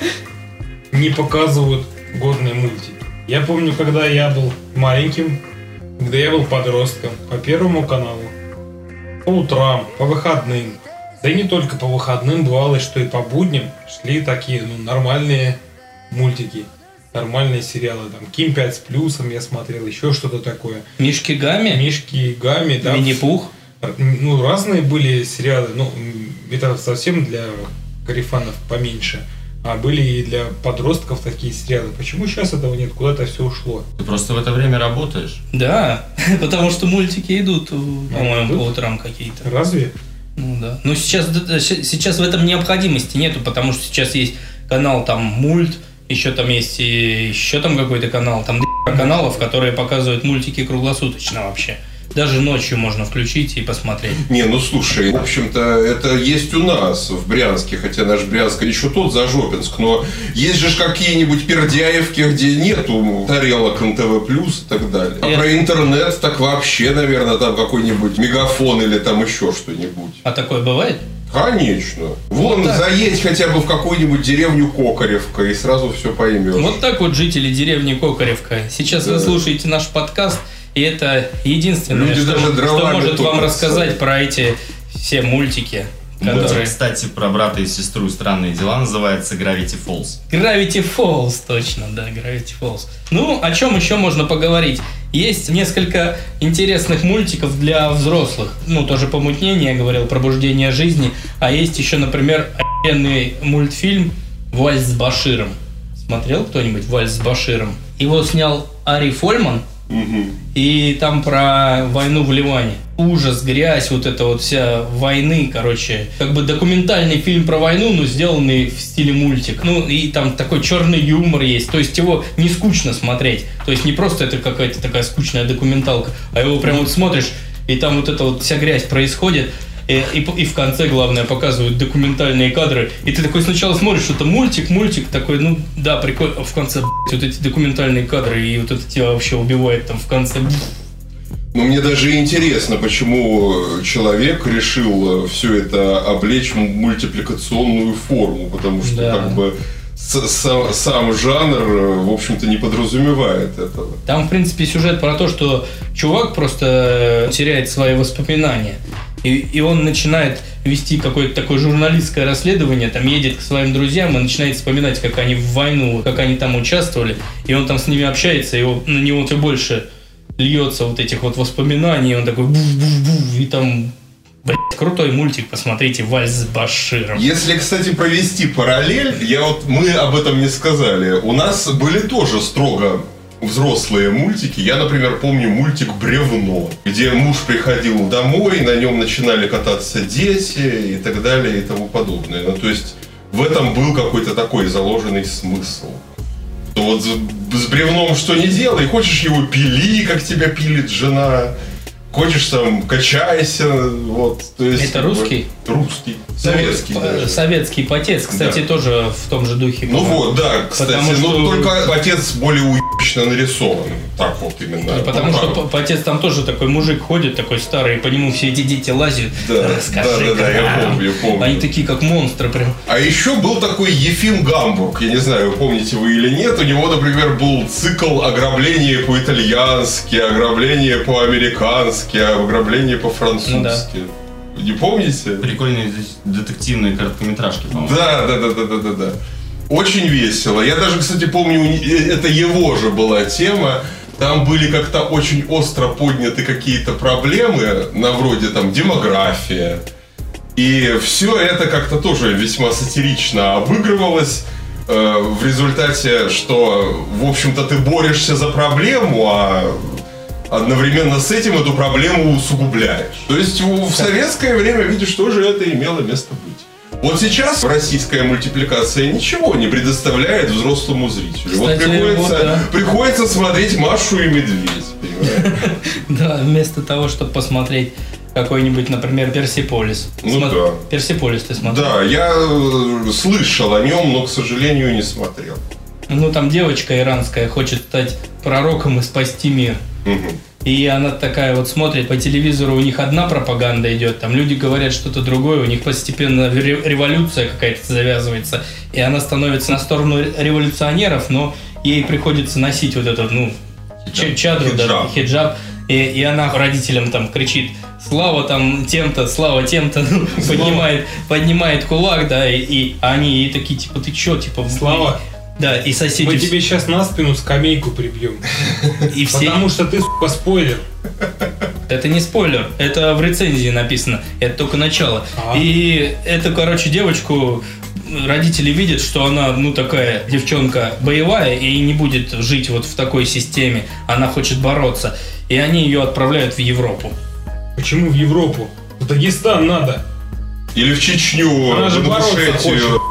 Speaker 2: [laughs] не показывают годные мультики? Я помню, когда я был маленьким, когда я был подростком, по Первому каналу, по утрам, по выходным, да и не только по выходным, бывало, что и по будням шли такие ну, нормальные мультики, нормальные сериалы. Там Ким 5 с плюсом я смотрел, еще что-то такое.
Speaker 3: Мишки Гамми,
Speaker 2: Мишки и Гамми, да.
Speaker 3: Винни-Пух.
Speaker 2: Ну, разные были сериалы. Ну, это совсем для карифанов поменьше. А были и для подростков такие сериалы. Почему сейчас этого нет? Куда это все ушло?
Speaker 5: Ты просто в это время работаешь.
Speaker 3: Да, [laughs] потому что мультики идут, э, по-моему,
Speaker 2: идут?
Speaker 3: по утрам какие-то.
Speaker 2: Разве?
Speaker 3: Ну да. Но сейчас, д- щ- сейчас в этом необходимости нету, потому что сейчас есть канал там мульт, еще там есть и еще там какой-то канал, там каналов, которые показывают мультики круглосуточно вообще. Даже ночью можно включить и посмотреть.
Speaker 4: Не, ну слушай, в общем-то, это есть у нас в Брянске, хотя наш Брянск еще тот за Жопинск, но есть же какие-нибудь пердяевки, где нету тарелок НТВ плюс и так далее. А
Speaker 3: Я-
Speaker 4: про интернет так вообще, наверное, там какой-нибудь мегафон или там еще что-нибудь.
Speaker 3: А такое бывает?
Speaker 4: Конечно. Вон,
Speaker 3: Вот так.
Speaker 4: заедь хотя бы в какую-нибудь деревню Кокаревка и сразу все поймешь.
Speaker 3: Вот так вот жители деревни Кокаревка. Сейчас вы
Speaker 4: Да.
Speaker 3: слушаете наш подкаст, и это единственное,
Speaker 4: Люди
Speaker 3: что,
Speaker 4: даже
Speaker 3: что может вам рассказать про эти все мультики,
Speaker 5: Мультик,
Speaker 3: которые...
Speaker 5: кстати, про брата и сестру странные дела называется Gravity Falls.
Speaker 3: Gravity Falls, точно, да, Gravity Falls. Ну, о чем еще можно поговорить? Есть несколько интересных мультиков для взрослых. Ну, тоже помутнение, я говорил, пробуждение жизни. А есть еще, например, охеренный мультфильм «Вальс с Баширом». Смотрел кто-нибудь «Вальс с Баширом»? Его снял Ари Фольман, И там про войну в Ливане. Ужас, грязь, вот эта вот вся войны, короче. Как бы документальный фильм про войну, но сделанный в стиле мультик. Ну, и там такой черный юмор есть. То есть его не скучно смотреть. То есть не просто это какая-то такая скучная документалка, а его прям вот смотришь, и там вот эта вот вся грязь происходит. И, и, и в конце, главное, показывают документальные кадры. И ты такой сначала смотришь, что это мультик, мультик, такой, ну да, прикольно. А в конце, блядь, вот эти документальные кадры, и вот это тебя вообще убивает там в конце.
Speaker 4: Ну, мне даже интересно, почему человек решил все это облечь в мультипликационную форму, потому что
Speaker 3: Да.
Speaker 4: как бы сам, сам жанр, э, в общем-то, не подразумевает этого.
Speaker 3: Там, в принципе, сюжет про то, что чувак просто э, теряет свои воспоминания. И, и он начинает вести какое-то такое журналистское расследование, там едет к своим друзьям и начинает вспоминать, как они в войну, как они там участвовали. И он там с ними общается, и он- на него все больше льется вот этих вот воспоминаний, и он такой був-був-був, и там, блядь, крутой мультик, посмотрите, «Вальс с Баширом».
Speaker 4: Если, кстати, провести параллель, я вот мы об этом не сказали. У нас были тоже строго взрослые мультики. Я, например, помню мультик «Бревно», где муж приходил домой, на нем начинали кататься дети и так далее и тому подобное. Ну, то есть в этом был какой-то такой заложенный смысл. То вот с, бревном что не делай, хочешь его пили, как тебя пилит жена, хочешь там, качайся, вот. То есть,
Speaker 3: Это русский?
Speaker 4: Русский. Советский
Speaker 3: Ну,
Speaker 4: даже.
Speaker 3: Советский потец, кстати,
Speaker 4: Да.
Speaker 3: тоже в том же духе.
Speaker 4: Ну вот, да, кстати,
Speaker 3: Потому
Speaker 4: но
Speaker 3: что-
Speaker 4: только отец более уебищно нарисован. Так вот именно.
Speaker 3: Потому
Speaker 4: Ну,
Speaker 3: что по- потец там тоже такой мужик ходит, такой старый, и по нему все эти дети лазят.
Speaker 4: Да,
Speaker 3: Расскажи.
Speaker 4: да, да, да, я помню, я помню.
Speaker 3: Они такие, как монстры прям.
Speaker 4: А еще был такой Ефим Гамбург, я не знаю, помните вы или нет, у него, например, был цикл ограбление по-итальянски, ограбление по-американски, ограбление по-французски. Не помните?
Speaker 5: Прикольные детективные короткометражки, по-моему.
Speaker 4: Да, да, да, да, да, да, да. Очень весело. Я даже, кстати, помню, э, это его же была тема. Там были как-то очень остро подняты какие-то проблемы, на вроде там демография. И все это как-то тоже весьма сатирично обыгрывалось. э, в результате, что, в общем-то, ты борешься за проблему, а одновременно с этим эту проблему усугубляешь. То есть в советское время, видишь, тоже это имело место. Вот сейчас российская мультипликация ничего не предоставляет взрослому зрителю. вот
Speaker 3: Кстати,
Speaker 4: приходится,
Speaker 3: вот, да.
Speaker 4: приходится смотреть Машу и Медведь. понимаешь? [laughs]
Speaker 3: Да, вместо того, чтобы посмотреть какой-нибудь, например, Персиполис.
Speaker 4: Ну
Speaker 3: Смо-
Speaker 4: да.
Speaker 3: Персиполис ты смотрел?
Speaker 4: Да, я э, слышал о нем, но, к сожалению, не смотрел.
Speaker 3: Ну, там девочка иранская хочет стать пророком и спасти мир.
Speaker 4: Мгм.
Speaker 3: И она такая вот смотрит по телевизору, у них одна пропаганда идет, там люди говорят что-то другое, у них постепенно ре- революция какая-то завязывается, и она становится на сторону революционеров, но ей приходится носить вот этот, ну, ч- чадру, да,
Speaker 4: Хиджаб.
Speaker 3: хиджаб, и, и она родителям там кричит, слава там тем-то, слава тем-то, ну, поднимает, поднимает кулак, да, и, и они ей такие, типа, ты чё, типа,
Speaker 2: Слава.
Speaker 3: Да, и соседи...
Speaker 2: Мы тебе сейчас на спину скамейку прибьем.
Speaker 3: и все...
Speaker 2: Потому что ты, сука, спойлер.
Speaker 3: Это не спойлер, это в рецензии написано, это только начало.
Speaker 2: А.
Speaker 3: И это, короче, девочку родители видят, что она, ну, такая девчонка боевая и не будет жить вот в такой системе. Она хочет бороться. И они ее отправляют в Европу.
Speaker 2: Почему в Европу? В Дагестан надо.
Speaker 4: Или в Чечню,
Speaker 2: Она же бороться хочет.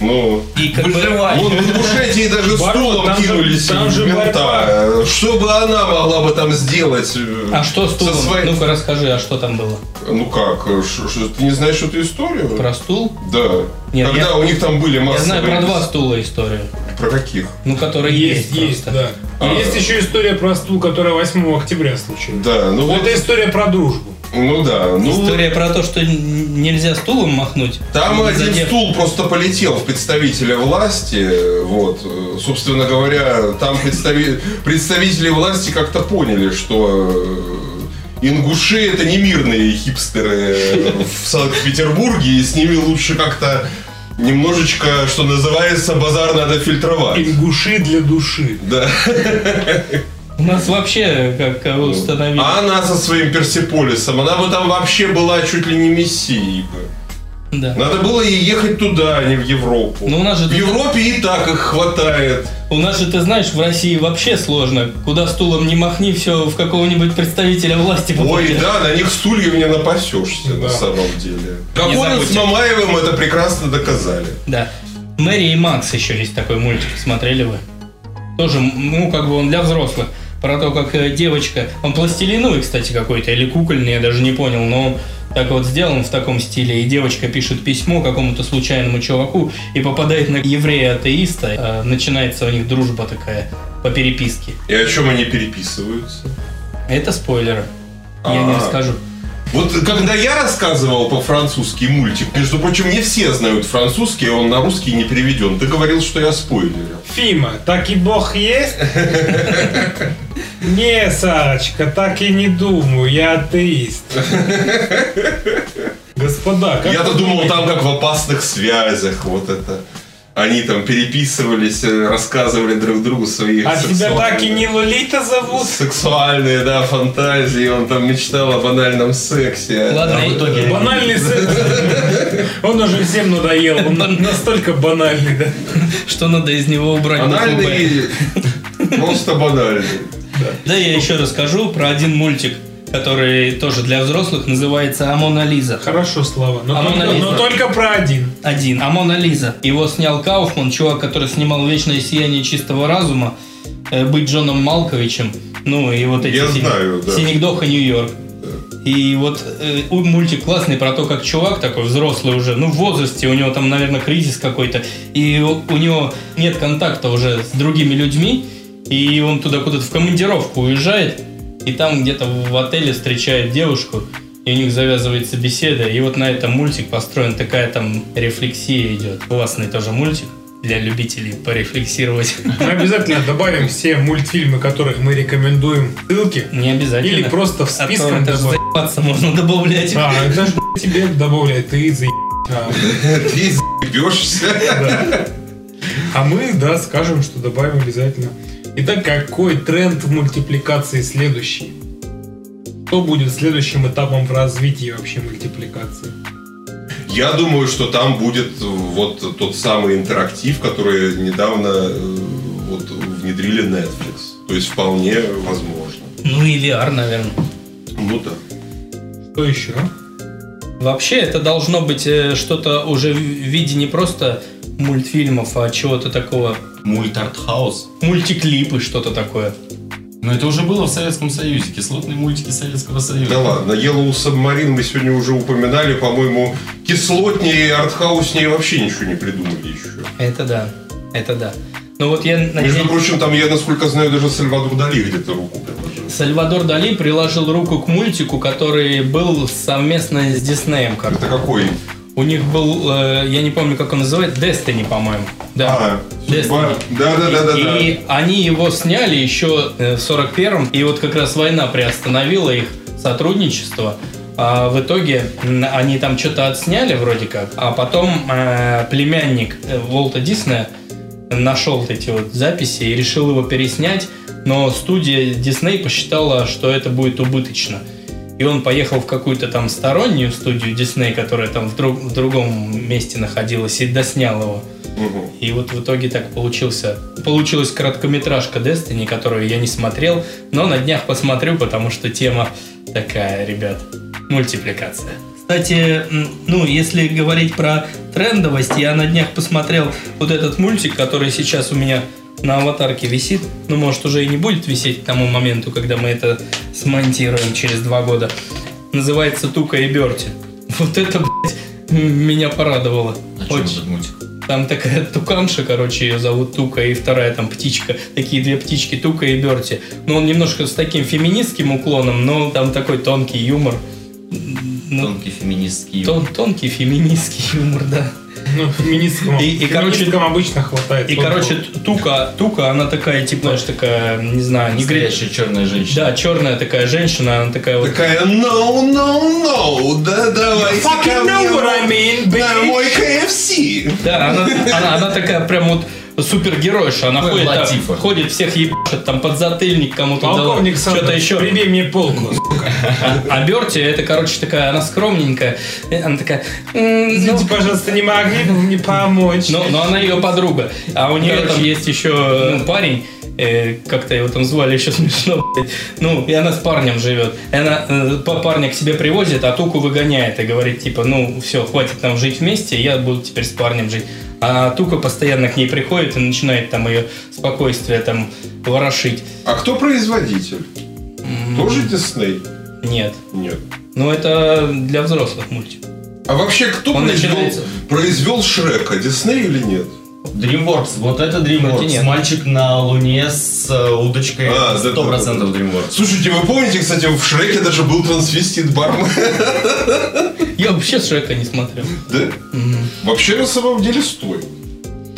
Speaker 4: Ну,
Speaker 3: И как бы...
Speaker 4: вон в Ингушетии даже стулом кинулись
Speaker 2: там же
Speaker 4: мента. Что бы она могла бы там сделать? э,
Speaker 3: А что стулом?
Speaker 4: своей-
Speaker 3: Ну-ка расскажи, а что там было?
Speaker 4: Ну как, э, ш- ш- ты не знаешь эту историю?
Speaker 3: Про стул?
Speaker 4: Да.
Speaker 3: Нет,
Speaker 4: Когда
Speaker 3: я-
Speaker 4: у них там были
Speaker 3: Я
Speaker 4: массовые...
Speaker 3: знаю про два стула историю.
Speaker 4: Про каких?
Speaker 3: Ну, которые есть,
Speaker 2: Есть, есть, да.
Speaker 4: А.
Speaker 2: Есть еще история про стул, которая 8 октября случилась.
Speaker 4: Да, ну вот,
Speaker 2: Это история про дружбу.
Speaker 4: Ну да, ну
Speaker 3: История про то, что нельзя стулом махнуть.
Speaker 4: Там один
Speaker 3: задев-
Speaker 4: стул просто полетел в представителя власти, вот, собственно говоря, там представи- представители власти как-то поняли, что э, ингуши это не мирные хипстеры в Санкт-Петербурге, и с ними лучше как-то немножечко, что называется, базар надо фильтровать.
Speaker 2: Ингуши для души.
Speaker 4: Да.
Speaker 3: У нас вообще, как э, установили...
Speaker 4: А она со своим Персиполисом, она бы там вообще была чуть ли не мессией бы.
Speaker 3: Да.
Speaker 4: Надо было ей ехать туда, а не в Европу.
Speaker 3: Ну, у нас же
Speaker 4: в
Speaker 3: тут-
Speaker 4: Европе и так их хватает.
Speaker 3: У нас же, ты знаешь, в России вообще сложно. Куда стулом не махни, все в какого-нибудь представителя власти
Speaker 4: Ой,
Speaker 3: попадет.
Speaker 4: да, на них стульев не напасешься на
Speaker 2: Да.
Speaker 4: самом деле. Он с. Мамаевым это прекрасно доказали.
Speaker 3: Да. Мэри и Макс еще есть такой мультик. Смотрели вы? Тоже, ну, как бы он для взрослых. Про то, как э, девочка... Он пластилиновый, кстати, какой-то, или кукольный, я даже не понял, но он так вот сделан в таком стиле. И девочка пишет письмо какому-то случайному чуваку и попадает на еврея-атеиста. Э, Начинается у них дружба такая по переписке.
Speaker 4: И о чем они переписываются?
Speaker 3: Это спойлеры. Я не
Speaker 4: А.
Speaker 3: расскажу.
Speaker 4: Вот когда я рассказывал по-французски мультик, между прочим, не все знают французский, он на русский не переведен. Ты говорил, что я спойлерил.
Speaker 2: Фима, так и бог есть? Не, Сарочка, так и не думаю, я атеист. Господа, как
Speaker 4: Я-то думал, там как в опасных связях, вот это. Они там переписывались, э, рассказывали друг другу свои
Speaker 2: А тебя так и не Лолита зовут?
Speaker 4: Сексуальные, да, фантазии. Он там мечтал о банальном сексе.
Speaker 3: Ладно,
Speaker 5: А в итоге-
Speaker 2: Банальный секс. Он уже всем надоел, он настолько банальный, да?
Speaker 3: Что надо из него убрать?
Speaker 4: Банальный, просто банальный.
Speaker 3: Да, я еще расскажу про один мультик, который тоже для взрослых называется «Амона Лиза».
Speaker 2: Хорошо, Слава, но,
Speaker 3: А
Speaker 2: только,
Speaker 3: Лиза?
Speaker 2: но только про один.
Speaker 3: Один. «Амона Лиза». Его снял Кауфман, чувак, который снимал «Вечное сияние чистого разума», э, «Быть Джоном Малковичем», ну и вот эти
Speaker 4: Я
Speaker 3: «Синий-
Speaker 4: знаю, да.
Speaker 3: «Синегдох» и «Нью-Йорк». И вот э, мультик классный про то, как чувак такой взрослый уже, ну в возрасте, у него там, наверное, кризис какой-то, и у, у него нет контакта уже с другими людьми, и он туда куда-то в командировку уезжает, и там где-то в отеле встречает девушку, и у них завязывается беседа, и вот на этом мультик построен, такая там рефлексия идет. Классный тоже мультик для любителей порефлексировать. [laughs]
Speaker 2: Мы обязательно добавим все мультфильмы, которых мы рекомендуем, ссылки.
Speaker 3: Не обязательно.
Speaker 2: Или просто в
Speaker 3: А то
Speaker 2: списком
Speaker 3: это
Speaker 2: добавим.
Speaker 3: заебаться можно добавлять.
Speaker 2: А, это ж [laughs] тебе добавляет, ты заеб... [laughs] А,
Speaker 4: Ты заебешься.
Speaker 2: А мы, да, скажем, что добавим обязательно. Итак, какой тренд в мультипликации следующий? Что будет следующим этапом в развитии вообще мультипликации?
Speaker 4: Я думаю, что там будет вот тот самый интерактив, который недавно э, вот внедрили Netflix. То есть вполне возможно.
Speaker 3: Ну и VR, наверное.
Speaker 4: Ну да.
Speaker 2: Что еще?
Speaker 3: Вообще это должно быть э, что-то уже в виде не просто мультфильмов, а чего-то такого.
Speaker 5: Мульт артхаус.
Speaker 3: Мультиклипы, что-то такое.
Speaker 5: Но это уже было в Советском Союзе. Кислотные мультики Советского Союза.
Speaker 4: Да ладно, Yellow Submarine мы сегодня уже упоминали, по-моему, кислотнее и артхауснее вообще ничего не придумали еще.
Speaker 3: Это да. Это да. Ну вот я
Speaker 4: Между
Speaker 3: надеюсь...
Speaker 4: прочим, там, я насколько знаю, даже Сальвадор Дали где-то руку приложил.
Speaker 3: Сальвадор Дали приложил руку к мультику, который был совместно с Диснеем. как
Speaker 4: Это какой?
Speaker 3: У них был, э, я не помню, как он называется, Destiny, по-моему. Да.
Speaker 4: А.
Speaker 3: Destiny.
Speaker 4: Да, да, да, да, да.
Speaker 3: И они его сняли еще э, в 41-м, и вот как раз война приостановила их сотрудничество. А в итоге они там что-то отсняли вроде как, а потом э, племянник э, Волта Диснея нашел эти вот записи и решил его переснять, но студия Дисней посчитала, что это будет убыточно. И он поехал в какую-то там стороннюю студию Дисней, которая там в, друг- в другом месте находилась, и доснял его.
Speaker 4: Мгм.
Speaker 3: И вот в итоге так получился. Получилась короткометражка Destiny, которую я не смотрел, но на днях посмотрю, потому что тема такая, ребят. Мультипликация. Кстати, ну, если говорить про трендовость, я на днях посмотрел вот этот мультик, который сейчас у меня на аватарке висит. Ну, может, уже и не будет висеть к тому моменту, когда мы это смонтируем через два года. Называется Тука и Берти. Вот это, блядь, меня порадовало.
Speaker 5: Чем
Speaker 3: Очень.
Speaker 5: мультик?
Speaker 3: Там такая туканша, короче, ее зовут Тука, и вторая там птичка. Такие две птички, Тука и Берти. Но он немножко с таким феминистским уклоном, но там такой тонкий юмор. Ну,
Speaker 5: Тонкий феминистский.
Speaker 3: тон- тонкий феминистский юмор, да.
Speaker 2: Ну, феминисткам,
Speaker 3: И- и, короче,
Speaker 2: обычно хватает.
Speaker 3: И,
Speaker 2: Вот
Speaker 3: короче,
Speaker 2: вот.
Speaker 3: Тука, Тука, она такая, типа, знаешь, такая, не знаю, не.
Speaker 5: Настоящая черная женщина.
Speaker 3: Да, черная такая женщина, она такая вот.
Speaker 4: Такая, no, no, no, да давайте ко
Speaker 2: fucking know what I mean,
Speaker 4: на
Speaker 2: bitch.
Speaker 4: мой KFC.
Speaker 3: Да, она, она, она такая прям вот супергеройша. Она
Speaker 5: Ой,
Speaker 3: ходит, там, ходит, всех ебашит, там подзатыльник кому-то дала.
Speaker 2: Полковник
Speaker 3: Что-то
Speaker 2: Сандers,
Speaker 3: еще.
Speaker 2: прибей мне полку.
Speaker 3: А, а Берти, это, короче, такая, она скромненькая. Она такая, «М, ну,
Speaker 2: Извините, пожалуйста, не могли бы мне помочь?
Speaker 3: но, но она ее подруга. А у нее там есть еще ну, парень, э, как-то его там звали еще [laughs] смешно, блядь. Ну, и она с парнем живет. И она э, па- парня к себе привозит, а Туку выгоняет и говорит, типа, ну, все, хватит нам жить вместе, я буду теперь с парнем жить. А Тука постоянно к ней приходит и начинает там ее спокойствие там ворошить.
Speaker 4: А кто производитель? Тоже Дисней?
Speaker 3: Нет.
Speaker 4: Нет.
Speaker 3: Ну, это для взрослых мультик.
Speaker 4: А вообще, кто
Speaker 3: Он
Speaker 4: произвел,
Speaker 3: начинается.
Speaker 4: произвел Шрека? Дисней или нет?
Speaker 5: DreamWorks. Вот это DreamWorks.
Speaker 3: нет.
Speaker 5: Мальчик на Луне с э, удочкой.
Speaker 4: А, да,
Speaker 5: Сто
Speaker 4: да,
Speaker 5: процентов DreamWorks.
Speaker 4: Слушайте, вы помните, кстати, в Шреке даже был трансвестит бармен? [laughs]
Speaker 3: Я вообще Шрека не смотрел.
Speaker 4: Да? Вообще, на самом деле, стоит.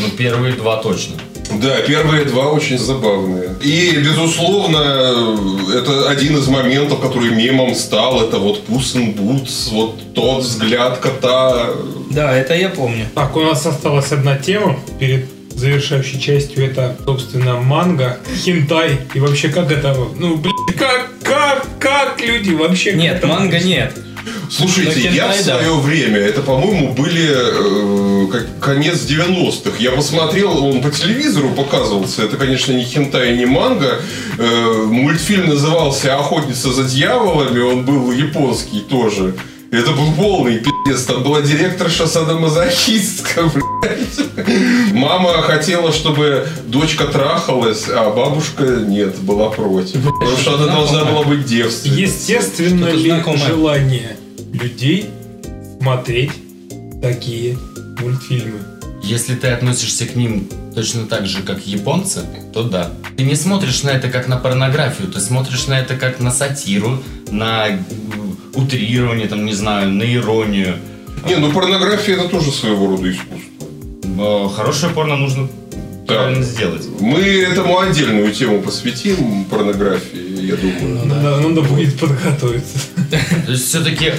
Speaker 5: Ну, первые два точно.
Speaker 4: Да, первые два очень забавные. И, безусловно, это один из моментов, который мемом стал. Это вот Puss in Boots, вот тот взгляд кота.
Speaker 3: Да, это я помню.
Speaker 2: Так, у нас осталась одна тема перед завершающей частью. Это, собственно, манга, хентай. И вообще, как это... Ну, блин, как, как, как люди вообще...
Speaker 3: Нет, манга нет.
Speaker 4: Слушайте, я в свое время, это, по-моему, были э, как- конец 90-х. Я посмотрел, он по телевизору показывался. Это, конечно, не хентай, не манга. Э, мультфильм назывался «Охотница за дьяволами». Он был японский тоже. Это был полный пиздец. Там была директорша садомазохистка, [laughs] блядь. Мама хотела, чтобы дочка трахалась, а бабушка нет, была против. Потому что она должна была быть девственницей.
Speaker 2: Естественно
Speaker 3: Что-то
Speaker 2: ли
Speaker 3: знакомое.
Speaker 2: желание людей смотреть такие мультфильмы?
Speaker 5: Если ты относишься к ним точно так же, как японцы, то да. Ты не смотришь на это как на порнографию, ты смотришь на это как на сатиру, на м, утрирование, там, не знаю, на иронию.
Speaker 4: Не, ну порнография это тоже своего рода искусство.
Speaker 5: Э, Хорошее порно нужно правильно сделать.
Speaker 4: Мы этому отдельную тему посвятим, порнографии, я думаю.
Speaker 2: Надо, надо будет подготовиться. [laughs]
Speaker 5: То есть все-таки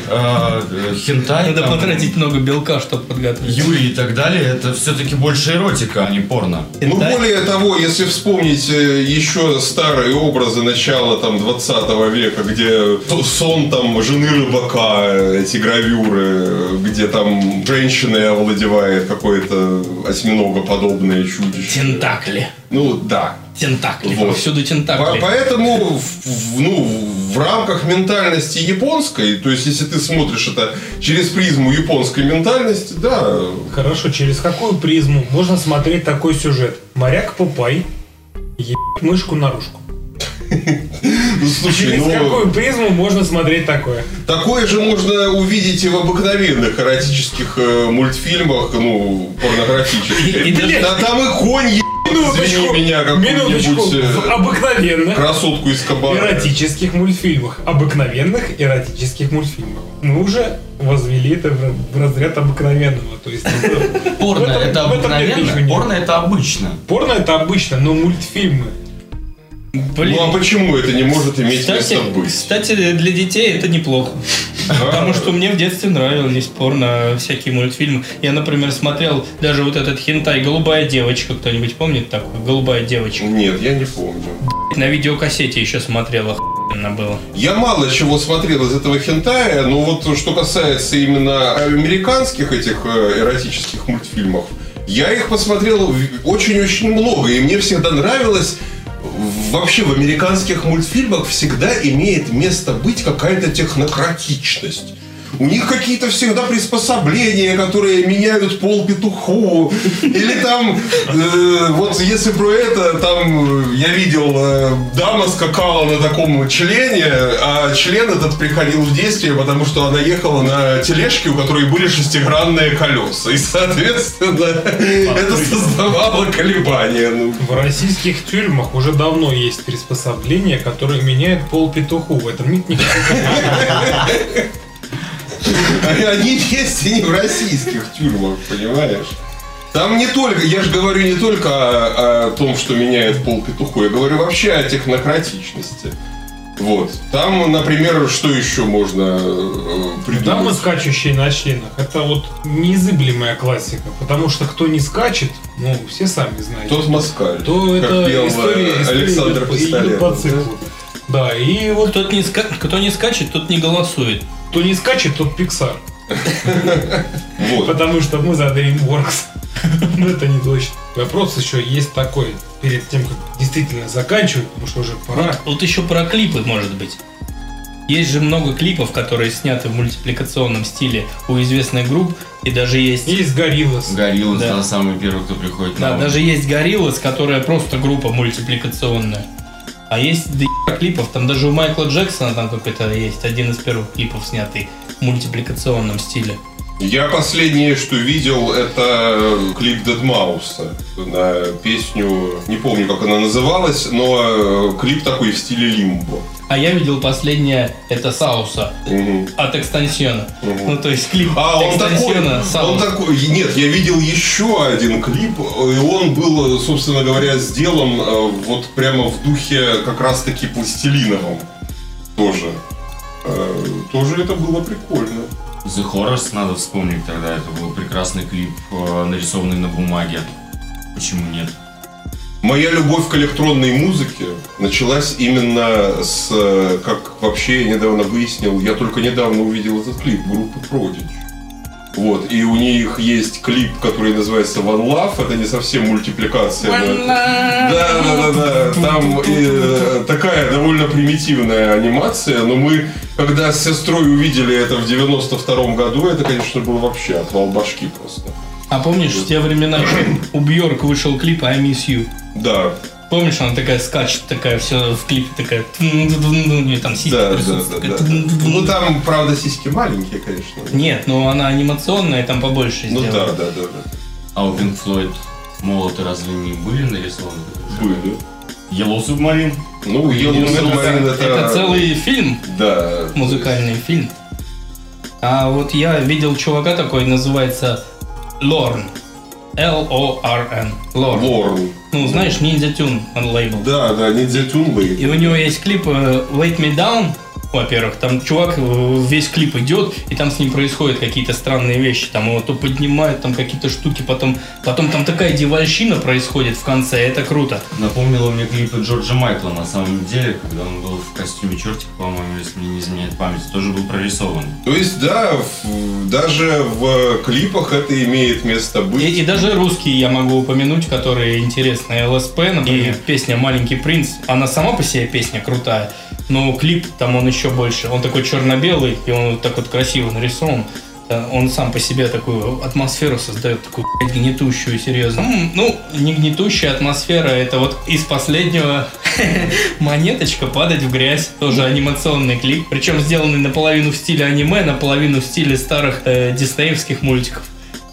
Speaker 5: хентай,
Speaker 3: Надо
Speaker 5: там,
Speaker 3: потратить много белка, чтобы подготовить.
Speaker 5: Юрий и так далее, это все-таки больше эротика, а не порно.
Speaker 4: Ну, более того, если вспомнить э, еще старые образы начала там 20 века, где сон там жены рыбака, эти гравюры, где там женщина овладевает какое-то осьминогоподобное чудище.
Speaker 3: Тентакли.
Speaker 4: Ну, да.
Speaker 3: Тентакли.
Speaker 4: Вот.
Speaker 3: Повсюду
Speaker 4: По-
Speaker 3: тентакли.
Speaker 4: Поэтому в, в- ну, в рамках ментальности японской, то есть если ты смотришь это через призму японской ментальности, да,
Speaker 2: Хорошо, через какую призму можно смотреть такой сюжет? Моряк Пупай ебет мышку наружку. [laughs]
Speaker 4: ну слушай,
Speaker 2: Через
Speaker 4: ну...
Speaker 2: какую призму можно смотреть такое?
Speaker 4: Такое же можно увидеть и в обыкновенных эротических э, мультфильмах, ну, порнографических. Да там и конь ебет, извини меня,
Speaker 2: минуточку.
Speaker 4: какую-нибудь
Speaker 2: В
Speaker 4: э,
Speaker 2: обыкновенных
Speaker 4: красотку из кабана.
Speaker 2: эротических мультфильмах. Обыкновенных эротических мультфильмах. Мы уже возвели это в разряд обыкновенного. То есть
Speaker 5: Порно это обыкновенно, порно это обычно.
Speaker 2: порно это обычно, но мультфильмы.
Speaker 3: Блин.
Speaker 4: Ну а почему это не может иметь
Speaker 3: Кстати,
Speaker 4: место быть?
Speaker 3: кстати, для детей это неплохо. Потому что мне в детстве нравились порно, всякие мультфильмы. Я, например, смотрел даже вот этот хентай «Голубая девочка». Кто-нибудь помнит такую? «Голубая девочка».
Speaker 4: Нет, я не помню.
Speaker 3: На видеокассете еще смотрел, охуенно было.
Speaker 4: Я мало чего смотрел из этого хентая, но вот что касается именно американских этих э, эротических мультфильмов, я их посмотрел очень-очень много, и мне всегда нравилось Вообще в американских мультфильмах всегда имеет место быть какая-то технократичность. У них какие-то всегда приспособления, которые меняют пол петуху. Или там, э, вот если про это, там я видел, э, дама скакала на таком члене, а член этот приходил в действие, потому что она ехала на тележке, у которой были шестигранные колеса. И, соответственно, это создавало колебания. Ну,
Speaker 2: В российских тюрьмах уже давно есть приспособление, которое меняет пол петуху. В этом нет никакого.
Speaker 4: Они есть и не в российских тюрьмах, понимаешь? Там не только, я же говорю не только о, о том, что меняет пол петуху, я говорю вообще о технократичности. Вот. Там, например, что еще можно э, придумать?
Speaker 2: Дамы, скачущие на членах, это вот неизыблемая классика. Потому что кто не скачет, ну, все сами знаете.
Speaker 4: Тот москаль.
Speaker 2: то
Speaker 4: как
Speaker 2: это
Speaker 4: пел, э,
Speaker 2: история, история
Speaker 4: Александр
Speaker 2: идет идет
Speaker 4: Пистолет.
Speaker 2: по циклу. Да, и вот
Speaker 3: Кто не, ска- кто не скачет, тот не голосует.
Speaker 2: Кто не скачет, тот Pixar. [laughs]
Speaker 4: Вот.
Speaker 2: Потому что мы за DreamWorks. [laughs] Но это не точно. Вопрос еще есть такой, перед тем, как действительно заканчивать, потому что уже пора.
Speaker 3: Вот еще про клипы, может быть. Есть же много клипов, которые сняты в мультипликационном стиле у известных групп, и даже есть...
Speaker 2: Есть Гориллас.
Speaker 5: Гориллас,
Speaker 3: Да.
Speaker 5: да, самый первый, кто приходит
Speaker 3: Да,
Speaker 5: на ум.
Speaker 3: даже есть Гориллас, которая просто группа мультипликационная. А есть до клипов, там даже у Майкла Джексона там какой-то есть один из первых клипов, снятый в мультипликационном стиле.
Speaker 4: Я последнее, что видел, это клип Дедмауса на песню, не помню, как она называлась, но э, клип такой в стиле лимбо.
Speaker 3: А я видел последнее, это Сауса
Speaker 4: Мгм.
Speaker 3: от Экстансиона.
Speaker 4: Мгм.
Speaker 3: Ну, то есть клип
Speaker 4: А, он такой,
Speaker 3: Экстансиона
Speaker 4: он такой, нет, я видел еще один клип, и он был, собственно говоря, сделан э, вот прямо в духе как раз-таки пластилиновом тоже. Э, Тоже это было прикольно.
Speaker 5: The Horrors надо вспомнить тогда. Это был прекрасный клип, э, нарисованный на бумаге. Почему нет?
Speaker 4: Моя любовь к электронной музыке началась именно с, э, как вообще я недавно выяснил, я только недавно увидел этот клип группы Prodigy. Вот, и у них есть клип, который называется One Love. Это не совсем мультипликация. но это- Да, да, да, да. Там э, такая довольно примитивная анимация, но мы, когда с сестрой увидели это в 92 году, это, конечно, был вообще отвал башки просто.
Speaker 3: А помнишь, в те времена еще у Бьорк вышел клип I Miss You?
Speaker 4: Да,
Speaker 3: Помнишь, она такая скачет, такая все в клипе такая, нее там сиськи
Speaker 4: да, да,
Speaker 3: присутствуют,
Speaker 4: да,
Speaker 3: такая
Speaker 4: да. Ну там, правда, сиськи маленькие, конечно.
Speaker 3: Нет, ну она анимационная, там побольше
Speaker 4: Ну
Speaker 3: сделана.
Speaker 4: да, да, да, да.
Speaker 5: А у Pink Floyd молоты разве не были нарисованы?
Speaker 4: Были.
Speaker 5: Yellow Submarine.
Speaker 4: Ну, Yellow
Speaker 3: Ну, это,
Speaker 4: Submarine это...
Speaker 3: это целый фильм,
Speaker 4: Да.
Speaker 3: музыкальный фильм. А вот я видел чувака такой, называется Лорн. L-O-R-N. Лорн.
Speaker 4: Лорн.
Speaker 3: Ну, знаешь, Ninja Tune он лейбл.
Speaker 4: Да, да, Ниндзя Тюн
Speaker 3: И у него есть клип э, Wait Me Down, во-первых, там чувак э, весь клип идет, и там с ним происходят какие-то странные вещи. Там его то поднимают, там какие-то штуки, потом, потом там такая девальщина происходит в конце, это круто.
Speaker 5: Напомнило мне клипы Джорджа Майкла на самом деле, когда он был в костюме чертика, по-моему, если мне не изменяет память, тоже был прорисован.
Speaker 4: То есть, да, в- даже в клипах это имеет место
Speaker 3: И,
Speaker 4: быть.
Speaker 3: и даже русские я могу упомянуть, которые интересные. ЛСП, например, песня «Маленький принц». Она сама по себе песня крутая, но клип там он еще больше. Он такой черно-белый, и он вот так вот красиво нарисован. Э, Он сам по себе такую атмосферу создает, такую блядь, гнетущую, серьезно. Ну, не гнетущая атмосфера, это вот из последнего [laughs] монеточка падать в грязь. Тоже анимационный клип. Причем сделанный наполовину в стиле аниме, наполовину в стиле старых э, диснеевских мультиков.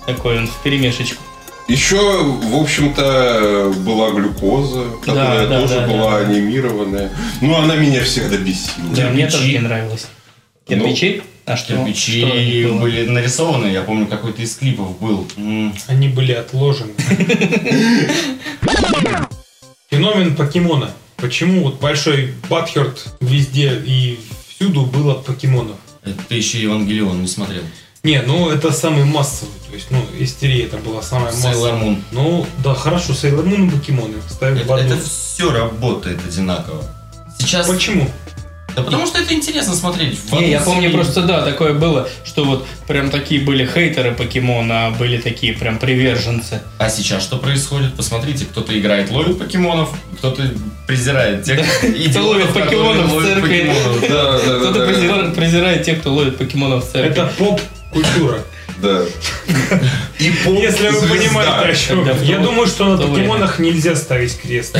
Speaker 3: Такой он в перемешечку.
Speaker 4: Еще, в общем-то, была глюкоза, которая
Speaker 3: да,
Speaker 4: тоже
Speaker 3: да,
Speaker 4: была
Speaker 3: да.
Speaker 4: анимированная. Ну, она меня всегда бесила.
Speaker 3: Да, мне тоже не нравилось. Кирпичи? а что?
Speaker 5: Кирпичи
Speaker 3: что
Speaker 5: были нарисованы, я помню, какой-то из клипов был.
Speaker 2: Они были отложены. [laughs] Феномен покемона. Почему вот большой Батхерт везде и всюду было покемонов?
Speaker 5: Это ты еще Евангелион не смотрел.
Speaker 2: Не, ну это самый массовый. То есть, ну, истерия это была самая
Speaker 5: Sailor
Speaker 2: массовая.
Speaker 5: Moon.
Speaker 2: Ну, да, хорошо, Сейлор Мун и покемоны ставят в
Speaker 5: Это,
Speaker 2: одну.
Speaker 5: это все работает одинаково. Сейчас...
Speaker 2: Почему?
Speaker 5: Да потому что это интересно смотреть. В
Speaker 3: Не, я помню просто, да, такое было, что вот прям такие были хейтеры покемона, а были такие прям приверженцы.
Speaker 5: А сейчас что происходит? Посмотрите, кто-то играет, ловит покемонов, кто-то презирает тех идиотов,
Speaker 3: ловит покемонов в церкви. Кто-то презирает тех, кто ловит покемонов в церкви.
Speaker 2: Это поп-культура.
Speaker 4: Да. И поп
Speaker 2: Если вы понимаете, о чем. Я думаю, что на покемонах нельзя ставить крест.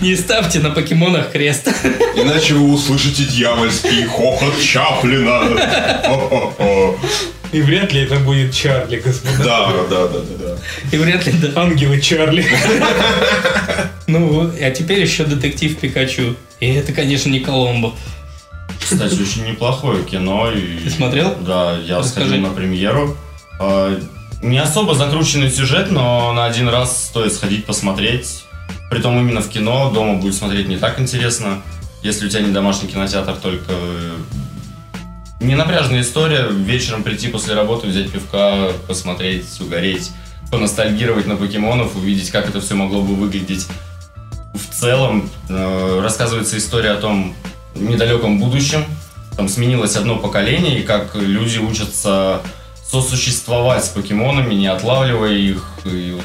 Speaker 3: Не ставьте на покемонах крест.
Speaker 4: Иначе вы услышите дьявольский хохот Чаплина.
Speaker 2: И вряд ли это будет Чарли, господа.
Speaker 4: Да, да, да, да, да.
Speaker 3: И вряд ли, да.
Speaker 2: Ангелы Чарли.
Speaker 3: Ну, вот, а теперь еще детектив Пикачу. И это, конечно, не Коломбо.
Speaker 5: Кстати, [laughs] очень неплохое кино. и-
Speaker 3: Ты смотрел?
Speaker 5: Да, я
Speaker 3: Расскажи.
Speaker 5: сходил на премьеру. А, Не особо закрученный сюжет, но на один раз стоит сходить посмотреть. Притом именно в кино, дома будет смотреть не так интересно. Если у тебя не домашний кинотеатр, только э, не напряжная история. Вечером прийти после работы, взять пивка, посмотреть, угореть, поностальгировать на покемонов, увидеть, как это все могло бы выглядеть в целом. Э, Рассказывается история о том недалеком будущем. Там сменилось одно поколение, и как люди учатся сосуществовать с покемонами, не отлавливая их. И вот,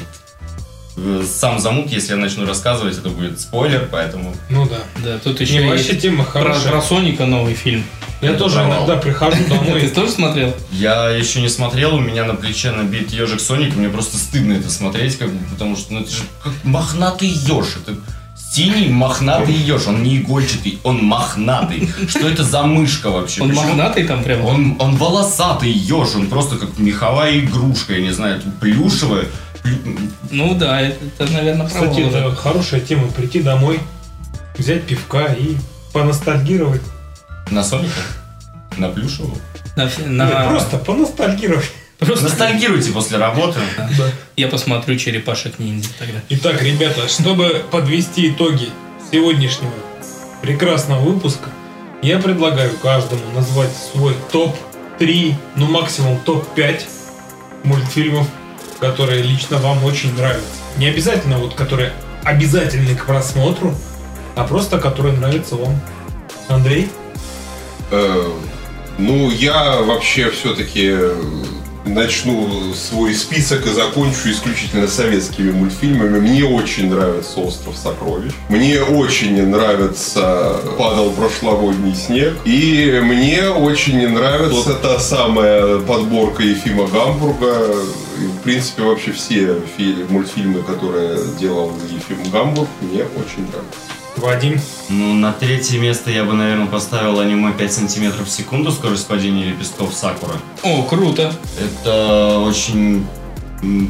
Speaker 5: э, сам замут, если я начну рассказывать, это будет спойлер, поэтому
Speaker 2: Ну да.
Speaker 3: Да, тут
Speaker 2: Не,
Speaker 3: еще
Speaker 2: вообще
Speaker 3: есть
Speaker 2: тема
Speaker 3: про,
Speaker 2: хорошая.
Speaker 3: про Соника новый фильм.
Speaker 2: Я тоже
Speaker 5: провал.
Speaker 2: иногда прихожу [laughs]
Speaker 3: Ты
Speaker 2: домой.
Speaker 3: тоже смотрел?
Speaker 5: Я еще не смотрел, у меня на плече набит ежик Соник, мне просто стыдно это смотреть, как бы, потому что ну, это же как мохнатый еж. Это синий мохнатый еж, он не игольчатый, он мохнатый. Что это за мышка вообще?
Speaker 3: Он
Speaker 5: Почему-
Speaker 3: мохнатый там прям?
Speaker 5: Он, он волосатый еж, он просто как меховая игрушка, я не знаю, плюшевая. Плю-
Speaker 3: Ну да, это, это, наверное,
Speaker 2: Кстати,
Speaker 3: уже.
Speaker 2: это хорошая тема. Прийти домой, взять пивка и поностальгировать.
Speaker 5: На Соника? На плюшевую?
Speaker 3: На все-
Speaker 2: Нет,
Speaker 3: на-
Speaker 2: Просто поностальгировать.
Speaker 3: Просто-
Speaker 5: Ностальгируйте после работы.
Speaker 3: Я посмотрю черепашек ниндзя тогда.
Speaker 2: Итак, ребята, чтобы подвести итоги сегодняшнего прекрасного выпуска, я предлагаю каждому назвать свой топ-3, ну максимум топ-5 мультфильмов, которые лично вам очень нравятся. Не обязательно вот которые обязательны к просмотру, а просто которые нравятся вам. Андрей?
Speaker 4: Э, Ну, я вообще все-таки начну свой список и закончу исключительно советскими мультфильмами. Мне очень нравится «Остров сокровищ». Мне очень нравится «Падал прошлогодний снег». И мне очень нравится та самая подборка Ефима Гамбурга. И, в принципе, вообще все фи- мультфильмы, которые делал Ефим Гамбург, мне очень нравятся.
Speaker 2: Вадим.
Speaker 5: Ну, на третье место я бы, наверное, поставил аниме 5 сантиметров в секунду, скорость падения лепестков Сакура.
Speaker 3: О, круто.
Speaker 5: Это очень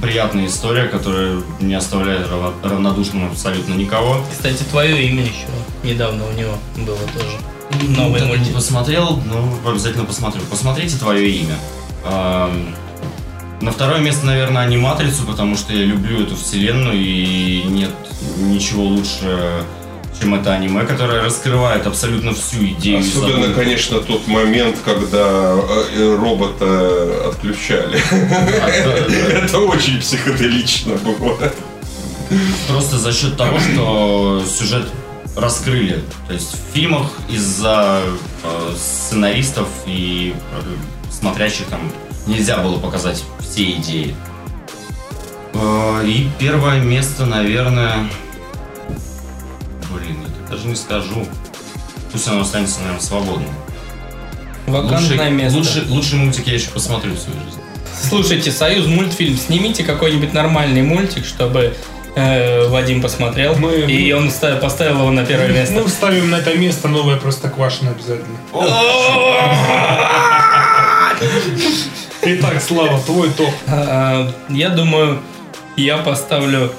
Speaker 5: приятная история, которая не оставляет равнодушным абсолютно никого.
Speaker 3: Кстати, твое имя еще недавно у него было тоже. Новый
Speaker 5: Так, не
Speaker 3: мультик.
Speaker 5: посмотрел, ну, обязательно посмотрю. Посмотрите твое имя. На второе место, наверное, аниматрицу, потому что я люблю эту вселенную и нет ничего лучше, чем это аниме, которое раскрывает абсолютно всю идею.
Speaker 4: Особенно,
Speaker 5: задумку.
Speaker 4: конечно, тот момент, когда э, робота отключали. [laughs] Это очень психоделично было.
Speaker 5: Просто за счет того, что сюжет раскрыли. То есть в фильмах из-за э, сценаристов и э, смотрящих там нельзя было показать все идеи. Э, и первое место, наверное... Блин, я так даже не скажу. Пусть оно останется, наверное, свободным.
Speaker 3: Вакантное
Speaker 5: Лучший,
Speaker 3: место.
Speaker 5: лучший, лучший мультик я еще посмотрю в своей жизни.
Speaker 3: Слушайте, Союз мультфильм, снимите какой-нибудь нормальный мультик, чтобы э, Вадим посмотрел.
Speaker 2: Мы-
Speaker 3: и он ста- поставил его на первое место.
Speaker 2: Мы вставим на это место новое Простоквашино обязательно. Итак, Слава, твой топ.
Speaker 3: А, Я думаю, я поставлю...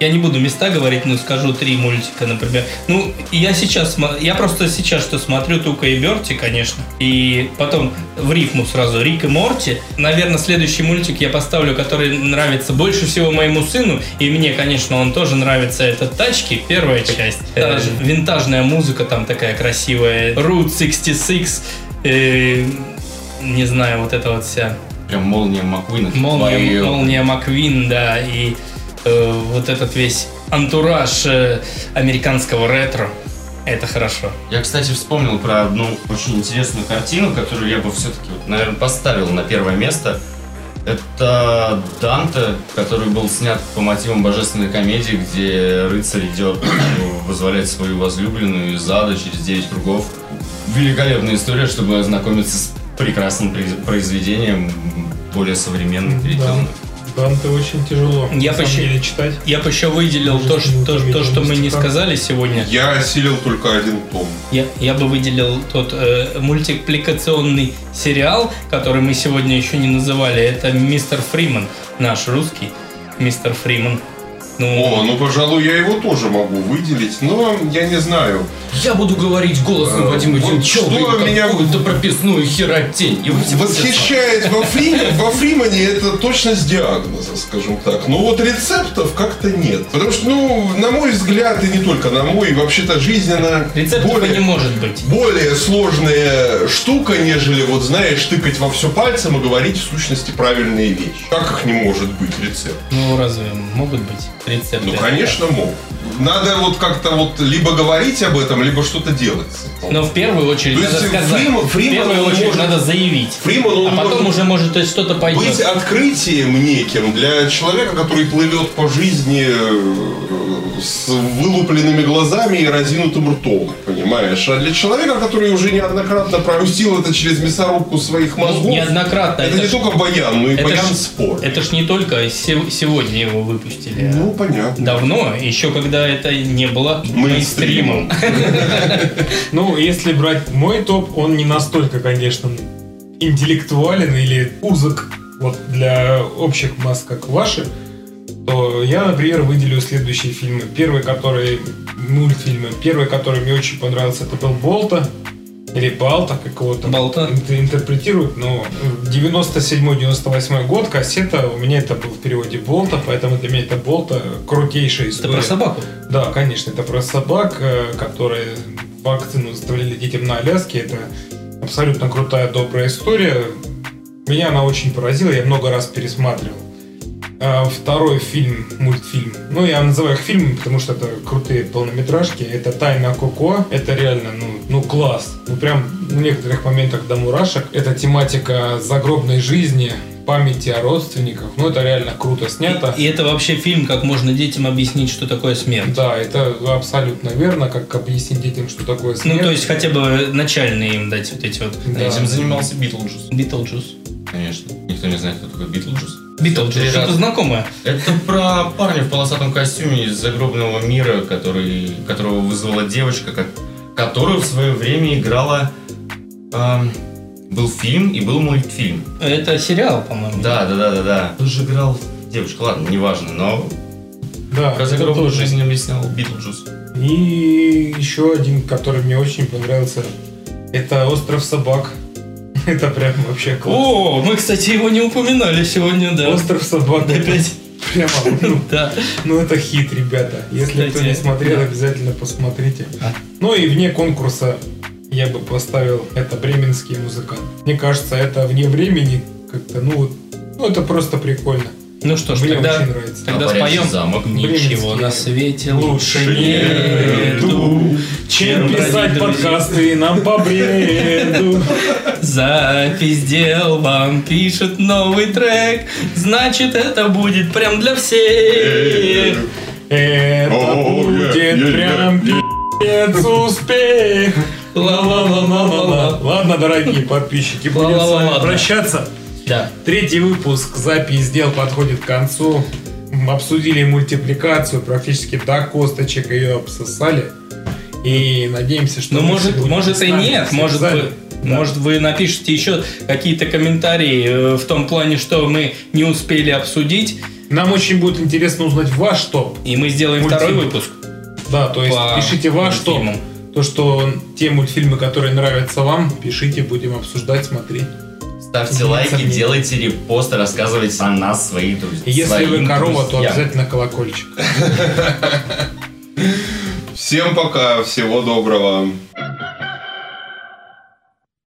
Speaker 3: Я не буду места говорить, но скажу три мультика, например. Ну, я сейчас... Я просто сейчас что смотрю Тука и Берти, конечно. И потом в рифму сразу Рик и Морти. Наверное, следующий мультик я поставлю, который нравится больше всего моему сыну. И мне, конечно, он тоже нравится. Это «Тачки», первая часть. Э, Винтажная музыка там такая красивая. Route 66. э, Не знаю, вот это вот вся
Speaker 5: Прям молния Маккуина.
Speaker 3: Молния,
Speaker 5: Твою.
Speaker 3: Молния Маквин, да, и э, вот этот весь антураж э, американского ретро. Это хорошо.
Speaker 5: Я, кстати, вспомнил про одну очень интересную картину, которую я бы все-таки, наверное, поставил на первое место. Это Данте, который был снят по мотивам божественной комедии, где рыцарь идет вызволять свою возлюбленную из ада через 9 кругов. Великолепная история, чтобы ознакомиться с прекрасным произ- произведением, более современным, переделанным.
Speaker 2: Данте очень тяжело.
Speaker 3: Я почти-
Speaker 2: деле читать.
Speaker 3: Я бы еще выделил то, что, то, то, что мы не сказали сегодня.
Speaker 4: Я осилил только один том.
Speaker 3: Я, я бы выделил тот э, мультипликационный сериал, который мы сегодня еще не называли. Это «Мистер Фриман», наш русский «Мистер Фриман». Ну,
Speaker 4: О, ну, пожалуй, я его тоже могу выделить, но я не знаю.
Speaker 5: Я буду говорить голосом
Speaker 4: Э,
Speaker 5: Вадима
Speaker 4: вот
Speaker 5: Тинчева
Speaker 4: что меня-
Speaker 5: какую-то прописную херотень. И
Speaker 4: Восхищает во, Фриме, во Фримане это точность диагноза, скажем так. Но вот рецептов как-то нет. Потому что, ну, на мой взгляд, и не только на мой, вообще-то жизненно
Speaker 3: рецептов
Speaker 4: более,
Speaker 3: не может быть.
Speaker 4: более сложная штука, нежели, вот знаешь, тыкать во все пальцем и говорить в сущности правильные вещи. Как их не может быть рецепт?
Speaker 3: Ну, разве могут быть рецепты?
Speaker 4: Ну, конечно, мог. Надо вот как-то вот либо говорить об этом, либо что-то делать.
Speaker 3: Но в первую очередь
Speaker 4: То
Speaker 3: надо сказать.
Speaker 4: Фриман-
Speaker 3: в
Speaker 4: Фриман,
Speaker 3: первую
Speaker 4: он
Speaker 3: очередь
Speaker 4: может-
Speaker 3: надо заявить.
Speaker 4: Фриман, он
Speaker 3: а потом
Speaker 4: может
Speaker 3: уже может то есть что-то пойдет.
Speaker 4: быть открытием неким для человека, который плывет по жизни э, с вылупленными глазами и разинутым ртом, понимаешь? А для человека, который уже неоднократно пропустил это через мясорубку своих мозгов,
Speaker 3: Ну, неоднократно.
Speaker 4: это,
Speaker 3: Это
Speaker 4: не
Speaker 3: ж-
Speaker 4: только баян, но и
Speaker 3: это
Speaker 4: баян
Speaker 3: ж-
Speaker 4: спор.
Speaker 3: Это ж не только се- сегодня его выпустили. а
Speaker 4: Ну, понятно.
Speaker 3: Давно, еще когда это не было
Speaker 4: Мейнстримом.
Speaker 3: мейнстримом. [laughs]
Speaker 2: Ну, если брать мой топ, он не настолько, конечно, интеллектуален или узок вот для общих масс, как ваши, то я, например, выделю следующие фильмы. Первый, который мультфильмы. Первый, который мне очень понравился, это был Болта. Или Балта, как его там
Speaker 3: Балта.
Speaker 2: ин- интерпретируют. Но 97-98 год, кассета, у меня это был в переводе Болта, поэтому для меня это Болта крутейшая
Speaker 3: Это
Speaker 2: история.
Speaker 3: про собаку.
Speaker 2: Да, конечно, это про собак, э, которые вакцину заставляли детям на Аляске. Это абсолютно крутая, добрая история. Меня она очень поразила, я много раз пересматривал. А, Второй фильм, мультфильм. Ну, я называю их фильмами, потому что это крутые полнометражки. Это «Тайна Коко». Это реально, ну, ну класс. Ну, прям в некоторых моментах до мурашек. Это тематика загробной жизни, памяти о родственниках. Ну, это реально круто снято.
Speaker 3: И это вообще фильм, как можно детям объяснить, что такое смерть.
Speaker 2: Да, это абсолютно верно, как объяснить детям, что такое смерть.
Speaker 3: Ну, то есть хотя бы начальные им дать вот эти вот
Speaker 2: Да.
Speaker 5: Этим занимался Битлджус.
Speaker 3: Битлджус.
Speaker 5: Конечно. Никто не знает, кто такой Битлджус.
Speaker 3: Битлджус,
Speaker 5: раза.
Speaker 3: знакомое.
Speaker 5: Это про парня в полосатом костюме из загробного мира, который, которого вызвала девочка, ко- которую в свое время играла... ам, был фильм и был мультфильм.
Speaker 3: Это сериал, по-моему.
Speaker 5: Да, да, да, да, да. Тут же играл девочка, ладно, неважно, но
Speaker 2: да,
Speaker 5: про
Speaker 2: это
Speaker 5: загробную
Speaker 2: тоже.
Speaker 5: жизнь объяснял Битлджус.
Speaker 2: И еще один, который мне очень понравился, это «Остров собак». [laughs] Это прям вообще класс.
Speaker 3: О, мы, кстати, его не упоминали сегодня, да.
Speaker 2: «Остров собак».
Speaker 3: Опять. [laughs]
Speaker 2: Прямо, ну, [laughs]
Speaker 3: Да.
Speaker 2: ну, это хит, ребята. Если кто
Speaker 3: Кстати,
Speaker 2: не смотрел,
Speaker 3: да.
Speaker 2: обязательно посмотрите.
Speaker 3: А.
Speaker 2: Ну и вне конкурса я бы поставил это бременские музыканты. Мне кажется, это вне времени как-то, ну, вот, ну это просто прикольно.
Speaker 3: Ну что ж,
Speaker 2: Мне
Speaker 3: тогда, тогда
Speaker 5: А «Парящий
Speaker 3: споем.
Speaker 5: замок»?
Speaker 3: Ничего на свете лучше нету,
Speaker 2: Чем писать подкасты нам по бреду.
Speaker 3: Запись дел вам пишет новый трек, значит это будет прям для всех.
Speaker 2: Это будет прям пи***ц успех.
Speaker 3: Ла-ла-ла-ла-ла-ла.
Speaker 2: Ладно, дорогие подписчики, будем с вами прощаться.
Speaker 3: Да.
Speaker 2: Третий выпуск запись дел подходит к концу. Обсудили мультипликацию, практически до косточек ее обсосали. И надеемся, что...
Speaker 3: Ну, может, может и нет, может вы,
Speaker 2: Да.
Speaker 3: может вы напишите еще какие-то комментарии э, в том плане, что мы не успели обсудить,
Speaker 2: Нам очень будет интересно узнать ваш топ.
Speaker 3: и мы сделаем
Speaker 2: Мультфильм.
Speaker 3: второй выпуск.
Speaker 2: Да, то есть
Speaker 3: По
Speaker 2: пишите ваш топ. То, что те мультфильмы, которые нравятся вам, пишите, будем обсуждать, смотреть.
Speaker 5: Ставьте лайки, делайте репосты, рассказывайте о нас своим друзьям.
Speaker 2: И если вы
Speaker 5: своим
Speaker 2: корова, то
Speaker 5: друзьям.
Speaker 2: обязательно колокольчик. [laughs]
Speaker 4: Всем пока, всего доброго.